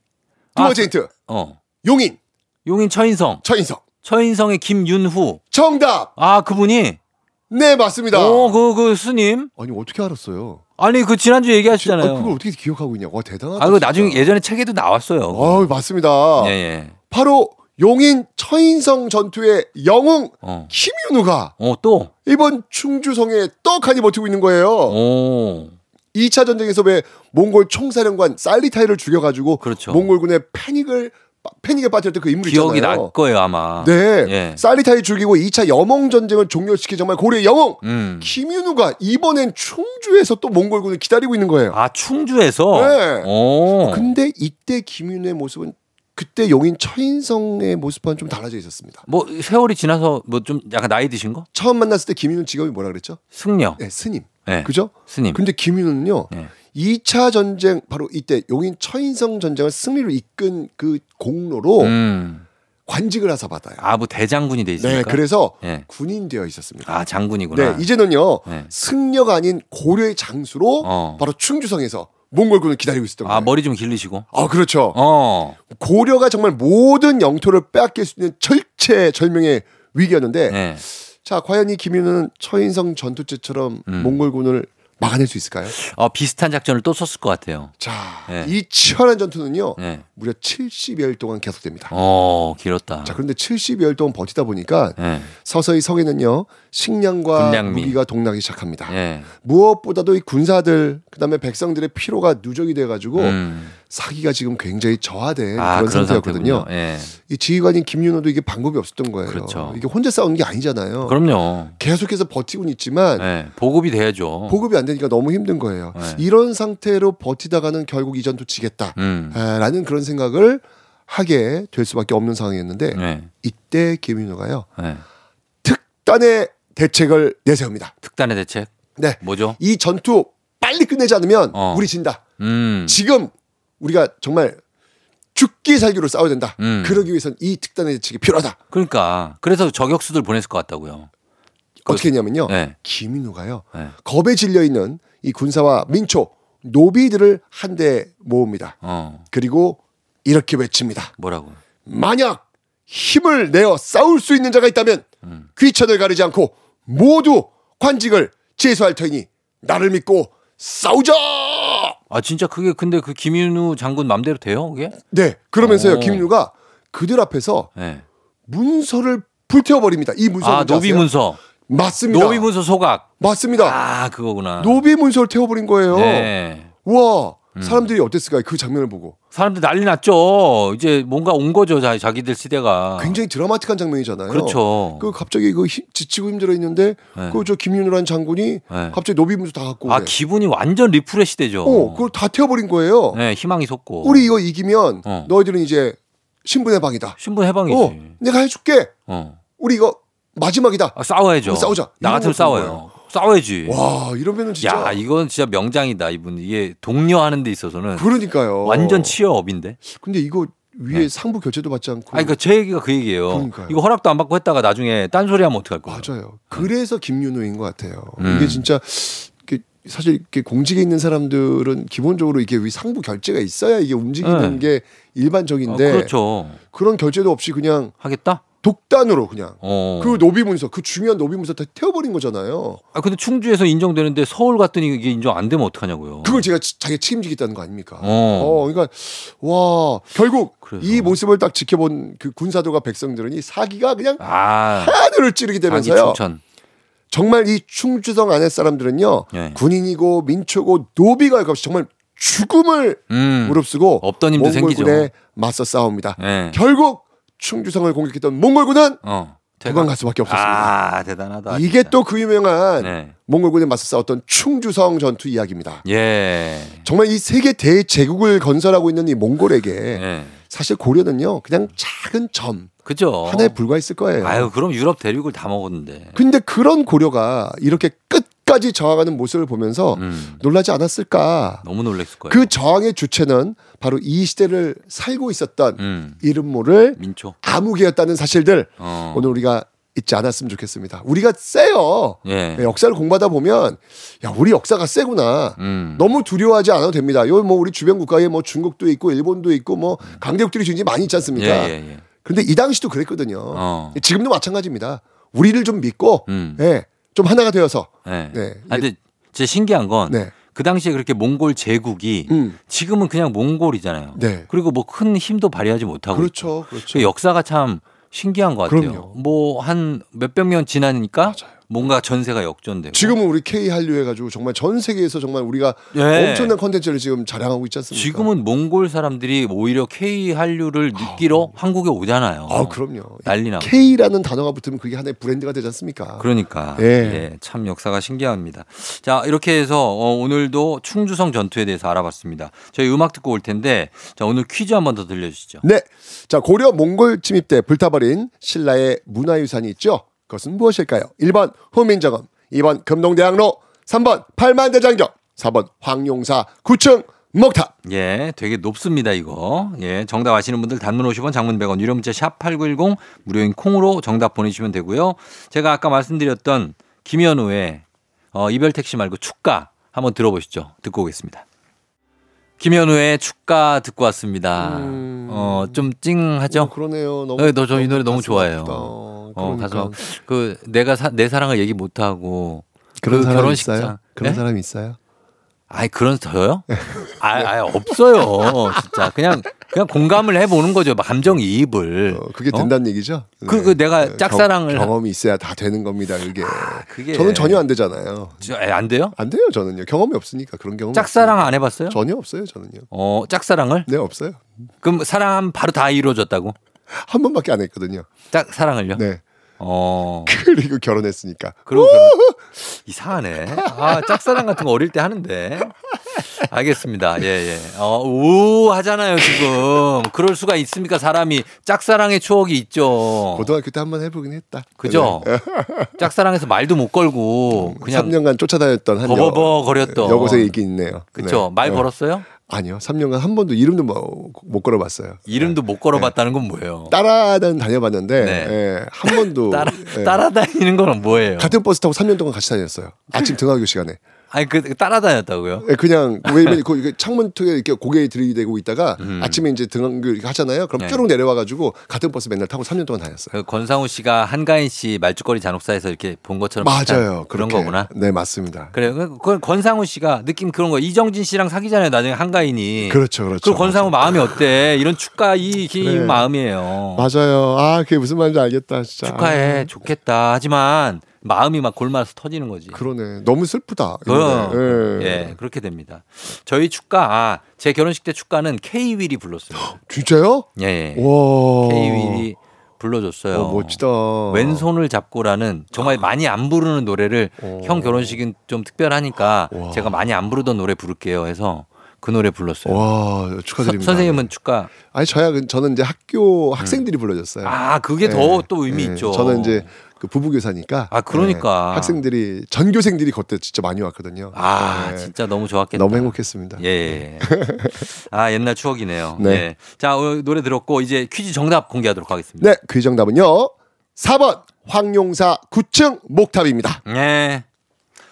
두 아, 번째 힌트. 어. 용인. 용인 처인성. 처인성. 처인성의 김윤후. 정답. 아, 그분이? 네, 맞습니다. 어, 그, 그 스님? 아니, 어떻게 알았어요? 아니, 그 지난주 아, 얘기하시잖아요. 그걸 어떻게 기억하고 있냐? 와, 대단하다. 아, 그. 나중에 예전에 책에도 나왔어요. 어, 맞습니다. 예, 예. 바로 용인 처인성 전투의 영웅 어. 김윤우가 어, 또? 이번 충주성에 떡하니 버티고 있는 거예요. 오. 2차 전쟁에서 왜 몽골 총사령관 살리타이를 죽여가지고 그렇죠. 몽골군의 패닉을 빠- 패닉에 빠뜨렸던 그 인물 기억이 있잖아요. 날 거예요, 아마. 네, 예. 살리타이 죽이고 2차 여몽 전쟁을 종료시킨 정말 고려의 영웅 음. 김윤우가 이번엔 충주에서 또 몽골군을 기다리고 있는 거예요. 아, 충주에서? 네. 오. 근데 이때 김윤우의 모습은 그때 용인 처인성의 모습과는 좀 달라져 있었습니다. 뭐, 세월이 지나서 뭐 좀 약간 나이 드신 거? 처음 만났을 때 김윤우 직업이 뭐라 그랬죠? 승려. 네, 스님. 네. 그죠? 스님. 근데 김윤우는요. 네. 2차 전쟁 바로 이때 용인 처인성 전쟁을 승리로 이끈 그 공로로 음. 관직을 하사 받아요. 아, 뭐 대장군이 돼 있습니까? 네, 그래서 예. 군인 되어 있었습니다. 아, 장군이구나. 네, 이제는요 네. 승려가 아닌 고려의 장수로 어. 바로 충주성에서 몽골군을 기다리고 있었던 거예요. 아, 머리 좀 길리시고. 아, 그렇죠. 어. 고려가 정말 모든 영토를 빼앗길 수 있는 절체절명의 위기였는데, 네. 자 과연 이 김윤우는 처인성 전투 때처럼 음. 몽골군을 막아낼 수 있을까요? 어, 비슷한 작전을 또 썼을 것 같아요. 자, 네. 이 치열한 전투는요, 네. 무려 70여일 동안 계속됩니다. 어, 길었다. 자, 그런데 70여일 동안 버티다 보니까 네. 서서히 성에는요 식량과 군량미. 무기가 동나기 시작합니다. 예. 무엇보다도 이 군사들 그다음에 백성들의 피로가 누적이 돼가지고 음. 사기가 지금 굉장히 저하된 아, 그런 그런 상태였거든요. 예. 이 지휘관인 김윤호도 이게 방법이 없었던 거예요. 그렇죠. 이게 혼자 싸우는 게 아니잖아요. 그럼요. 계속해서 버티고는 있지만 예. 보급이 돼야죠. 보급이 안 되니까 너무 힘든 거예요. 네. 이런 상태로 버티다가는 결국 이 전투 지겠다. 음. 라는 그런 생각을 하게 될 수밖에 없는 상황이었는데 네. 이때 김윤호가요 네. 특단의 대책을 내세웁니다. 특단의 대책 네, 뭐죠? 이 전투 빨리 끝내지 않으면 어. 우리 진다. 음. 지금 우리가 정말 죽기 살기로 싸워야 된다. 음. 그러기 위해선 이 특단의 대책이 필요하다. 그러니까 그래서 저격수들 보냈을 것 같다고요. 어떻게 했냐면요. 네. 김윤호가요. 네. 겁에 질려 있는 이 군사와 민초 노비들을 한데 모읍니다. 어. 그리고 이렇게 외칩니다. 뭐라고? 만약 힘을 내어 싸울 수 있는 자가 있다면 음. 귀천을 가리지 않고 모두 관직을 제수할 터이니 나를 믿고 싸우자. 아 진짜 그게 근데 그 김윤후 장군 맘대로 돼요 그게? 네, 그러면서요 오. 김윤후가 그들 앞에서 네. 문서를 불태워 버립니다. 이 문서 아 노비 문서. 맞습니다. 노비 문서 소각. 맞습니다. 아 그거구나. 노비 문서를 태워버린 거예요. 네. 와 음. 사람들이 어땠을까요? 그 장면을 보고 사람들 난리 났죠. 이제 뭔가 온 거죠 자, 자기들 시대가. 굉장히 드라마틱한 장면이잖아요. 아. 그렇죠. 그 갑자기 그 히- 지치고 힘들어 있는데 네. 그저 김윤후라는 장군이 네. 갑자기 노비 문서 다 갖고 아 오래. 기분이 완전 refresh 되죠. 어, 그걸 다 태워버린 거예요. 네 희망이 솟고. 우리 이거 이기면 어. 너희들은 이제 신분 해방이다. 신분 해방이지. 어, 내가 해줄게. 어. 우리 이거 마지막이다. 아, 싸워야죠. 어, 싸우자. 나 같으면 거 싸워요. 싸워야지. 와 이러면은 진짜 야 이건 진짜 명장이다 이분 이게 독려하는 데 있어서는 그러니까요. 완전 치어업인데. 근데 이거 위에 네. 상부 결제도 받지 않고. 아니 그러니까 제 얘기가 그 얘기예요. 그러니까요. 이거 허락도 안 받고 했다가 나중에 딴 소리 하면 어떡할 거예요? 맞아요. 그래서 김윤우인 것 같아요. 음. 이게 진짜 사실 이렇게 공직에 있는 사람들은 기본적으로 이게 위 상부 결제가 있어야 이게 움직이는 네. 게 어, 일반적인데 그렇죠. 그런 결제도 없이 그냥 하겠다? 독단으로 그냥 어. 그 노비 문서 그 중요한 노비 문서 다 태워버린 거잖아요. 아 근데 충주에서 인정되는데 서울 갔더니 이게 인정 안 되면 어떡하냐고요. 그걸 제가 지- 자기가 책임지겠다는 거 아닙니까? 어. 그러니까 와 결국 그래서. 이 모습을 딱 지켜본 그 군사들과 백성들은 이 사기가 그냥 아. 하늘을 찌르게 자기 되면서요. 정말 이 충주성 안의 사람들은요 예. 군인이고 민초고 노비가 없이 정말 죽음을 음. 무릅쓰고 없던 힘도 생기죠. 맞서 싸웁니다. 예. 결국 충주성을 공격했던 몽골군은 어. 도망갈 수밖에 없었습니다. 아 대단하다. 이게. 또 그 유명한 네. 몽골군에 맞서 싸웠던 충주성 전투 이야기입니다. 예. 정말 이 세계 대제국을 건설하고 있는 이 몽골에게 예. 사실 고려는요 그냥 작은 점 그죠. 하나에 불과했을 거예요. 아유 그럼 유럽 대륙을 다 먹었는데. 근데 그런 고려가 이렇게 끝 까지 저항하는 모습을 보면서 음. 놀라지 않았을까? 너무 놀랬을 거예요. 그 저항의 주체는 바로 이 시대를 살고 있었던 음. 이름 모를 민초. 암흑이었다는 사실들 어. 오늘 우리가 잊지 않았으면 좋겠습니다. 우리가 세요. 예. 역사를 공부하다 보면 야 우리 역사가 세구나. 음. 너무 두려워하지 않아도 됩니다. 요 뭐 우리 주변 국가에 뭐 중국도 있고 일본도 있고 뭐 강대국들이 굉장히 많이 있지 않습니까? 예, 예, 예. 그런데 이 당시도 그랬거든요. 어. 지금도 마찬가지입니다. 우리를 좀 믿고 음. 예, 좀 하나가 되어서 네. 네. 아, 근데 진짜 신기한 건그 네. 당시에 그렇게 몽골 제국이 음. 지금은 그냥 몽골이잖아요. 네. 그리고 뭐 큰 힘도 발휘하지 못하고. 그렇죠. 그렇죠. 그 역사가 참 신기한 것 같아요. 뭐 한 몇백 년 지나니까 뭔가 전세가 역전되고. 지금은 우리 K 한류 해가지고 정말 전 세계에서 정말 우리가 예. 엄청난 컨텐츠를 지금 자랑하고 있지 않습니까? 지금은 몽골 사람들이 오히려 K 한류를 느끼러 한국에 오잖아요. 아 그럼요. 난리 나고. K라는 단어가 붙으면 그게 하나의 브랜드가 되지 않습니까? 그러니까 예. 예, 참 역사가 신기합니다. 자 이렇게 해서 어, 오늘도 충주성 전투에 대해서 알아봤습니다. 저희 음악 듣고 올 텐데 자 오늘 퀴즈 한 번 더 들려주시죠. 네. 자, 고려 몽골 침입 때 불타버린 신라의 문화유산이 있죠. 그것은 무엇일까요? 1번 후민정음, 2번 금동대학로, 3번 팔만대장경, 4번 황용사 9층 목탑. 예, 되게 높습니다 이거. 예, 정답 아시는 분들 단문 50원, 장문 100원, 유료 문자 샵 #8910 무료인 콩으로 정답 보내 주시면 되고요. 제가 아까 말씀드렸던 김현우의 어, 이별 택시 말고 축가 한번 들어보시죠. 듣고 오겠습니다. 김현우의 축가 듣고 왔습니다. 어, 좀 찡하죠? 어, 그러네요. 너무 네, 너저 이 노래 너무 좋아해요. 아프다. 어, 그러니까. 아프- 그 내가 사, 내 사랑을 얘기 못 하고 그런 그 사람 결혼식장. 있어요? 그런 네? 사람이 있어요? 아이 그런 저요? 아, 아 없어요. 진짜 그냥 그냥 공감을 해보는 거죠. 감정 이입을. 어, 그게 어? 된다는 얘기죠? 그, 그 내가 짝사랑을 경, 험이 있어야 다 되는 겁니다. 이게. 그게 저는 전혀 안 되잖아요. 저- 에, 안 돼요? 안 돼요. 저는요. 경험이 없으니까 그런 경험. 짝사랑 안 해봤어요? 전혀 없어요. 저는요. 어 짝사랑을? 네 없어요. 그럼 사랑하면 바로 다 이루어졌다고? 한 번밖에 안 했거든요. 짝 사랑을요? 네. 어 [LAUGHS] 그리고 결혼했으니까. 그리고 결혼- 이상하네. 아 짝사랑 같은 거 어릴 때 하는데. 알겠습니다. 예, 예. 어, 우 하잖아요, 지금. 그럴 수가 있습니까? 사람이 짝사랑의 추억이 있죠. 고등학교 때 한 번 해보긴 했다. 그죠? 네. [LAUGHS] 짝사랑에서 말도 못 걸고 그냥 3년간 쫓아다녔던 한 버버버 거렸던. 여고생이 있긴 있네요. 그쵸? 말 네. 걸었어요? 아니요. 3년간 한 번도 이름도 뭐- 못 걸어봤어요. 이름도 못 걸어봤다는 건 뭐예요? 따라는 다녀봤는데 네. 예, 한 번도 [LAUGHS] 따라, 예, 따라다니는 건 뭐예요? 같은 버스 타고 3년 동안 같이 다녔어요. 아침 [LAUGHS] 등하교 시간에. 아니 그 따라다녔다고요? 예, 그냥 [LAUGHS] 왜냐면 그 창문 통에 이렇게 고개 들이대고 있다가 음. 아침에 이제 등교를 하잖아요. 그럼 네. 뾰록 내려와가지고 같은 버스 맨날 타고 3년 동안 다녔어요. 그 권상우 씨가 한가인 씨 말죽거리 잔혹사에서 이렇게 본 것처럼 맞아요. 그런 그렇게. 거구나. 네 맞습니다. 그래요. 그- 권상우 씨가 느낌 그런 거. 이정진 씨랑 사귀잖아요. 나중에 한가인이. 그렇죠, 그렇죠. 그 권상우 마음이 어때? 이런 축가 이긴 그래. 마음이에요. 맞아요. 아 그게 무슨 말인지 알겠다 진짜. 축하해. 좋겠다. 하지만 마음이 막 골마서 터지는 거지. 그러네. 너무 슬프다. 그럼. 예. 예, 그렇게 됩니다. 저희 축가, 아, 제 결혼식 때 축가는 K-윌이 불렀어요. [GASPS] 진짜요? 예, 예. 와. K-윌이 불러줬어요. 어, 멋지다. 왼손을 잡고라는 정말 많이 안 부르는 노래를 어. 형 결혼식은 좀 특별하니까 제가 많이 안 부르던 노래 부를게요 해서 그 노래 불렀어요. 와 축하드립니다. 서- 선생님은 축가 아니 저야 그- 저는 이제 학교 학생들이 불러줬어요. 아, 그게 더또 의미 있죠. 저는 이제 그 부부 교사니까. 아, 그러니까. 네, 학생들이 전교생들이 그때 진짜 많이 왔거든요. 아, 네. 진짜 너무 좋았겠다. 너무 행복했습니다. 예. 아, 옛날 추억이네요. 네. 예. 자, 어, 노래 들었고 이제 퀴즈 정답 공개하도록 하겠습니다. 네, 그 정답은요. 4번 황용사 9층 목탑입니다. 네.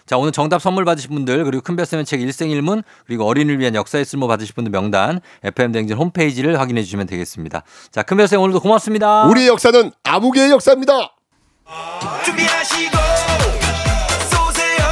자, 오늘 정답 선물 받으실 분들, 그리고 큰별쌤의 책 일생일문, 그리고 어린이를 위한 역사의 쓸모 받으실 분들 명단, FM댕진 홈페이지를 확인해 주시면 되겠습니다. 자, 큰별쌤 오늘도 고맙습니다. 우리의 역사는 아무개의 역사입니다. 준비하시고 쏘세요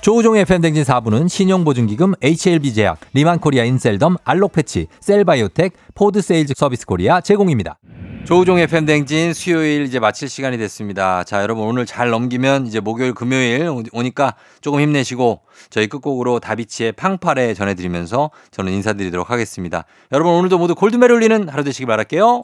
조우종의 FM댕진 4부는 신용보증기금 HLB제약, 리만코리아 인셀덤, 알록패치, 셀바이오텍, 포드세일즈 서비스 코리아 제공입니다. 조우종의 FM댕진 수요일 이제 마칠 시간이 됐습니다. 자, 여러분 오늘 잘 넘기면 이제 목요일, 금요일 오- 오니까 조금 힘내시고 저희 끝곡으로 다비치의 팡파레 전해드리면서 저는 인사드리도록 하겠습니다. 여러분 오늘도 모두 골든벨 울리는 하루 되시길 바랄게요.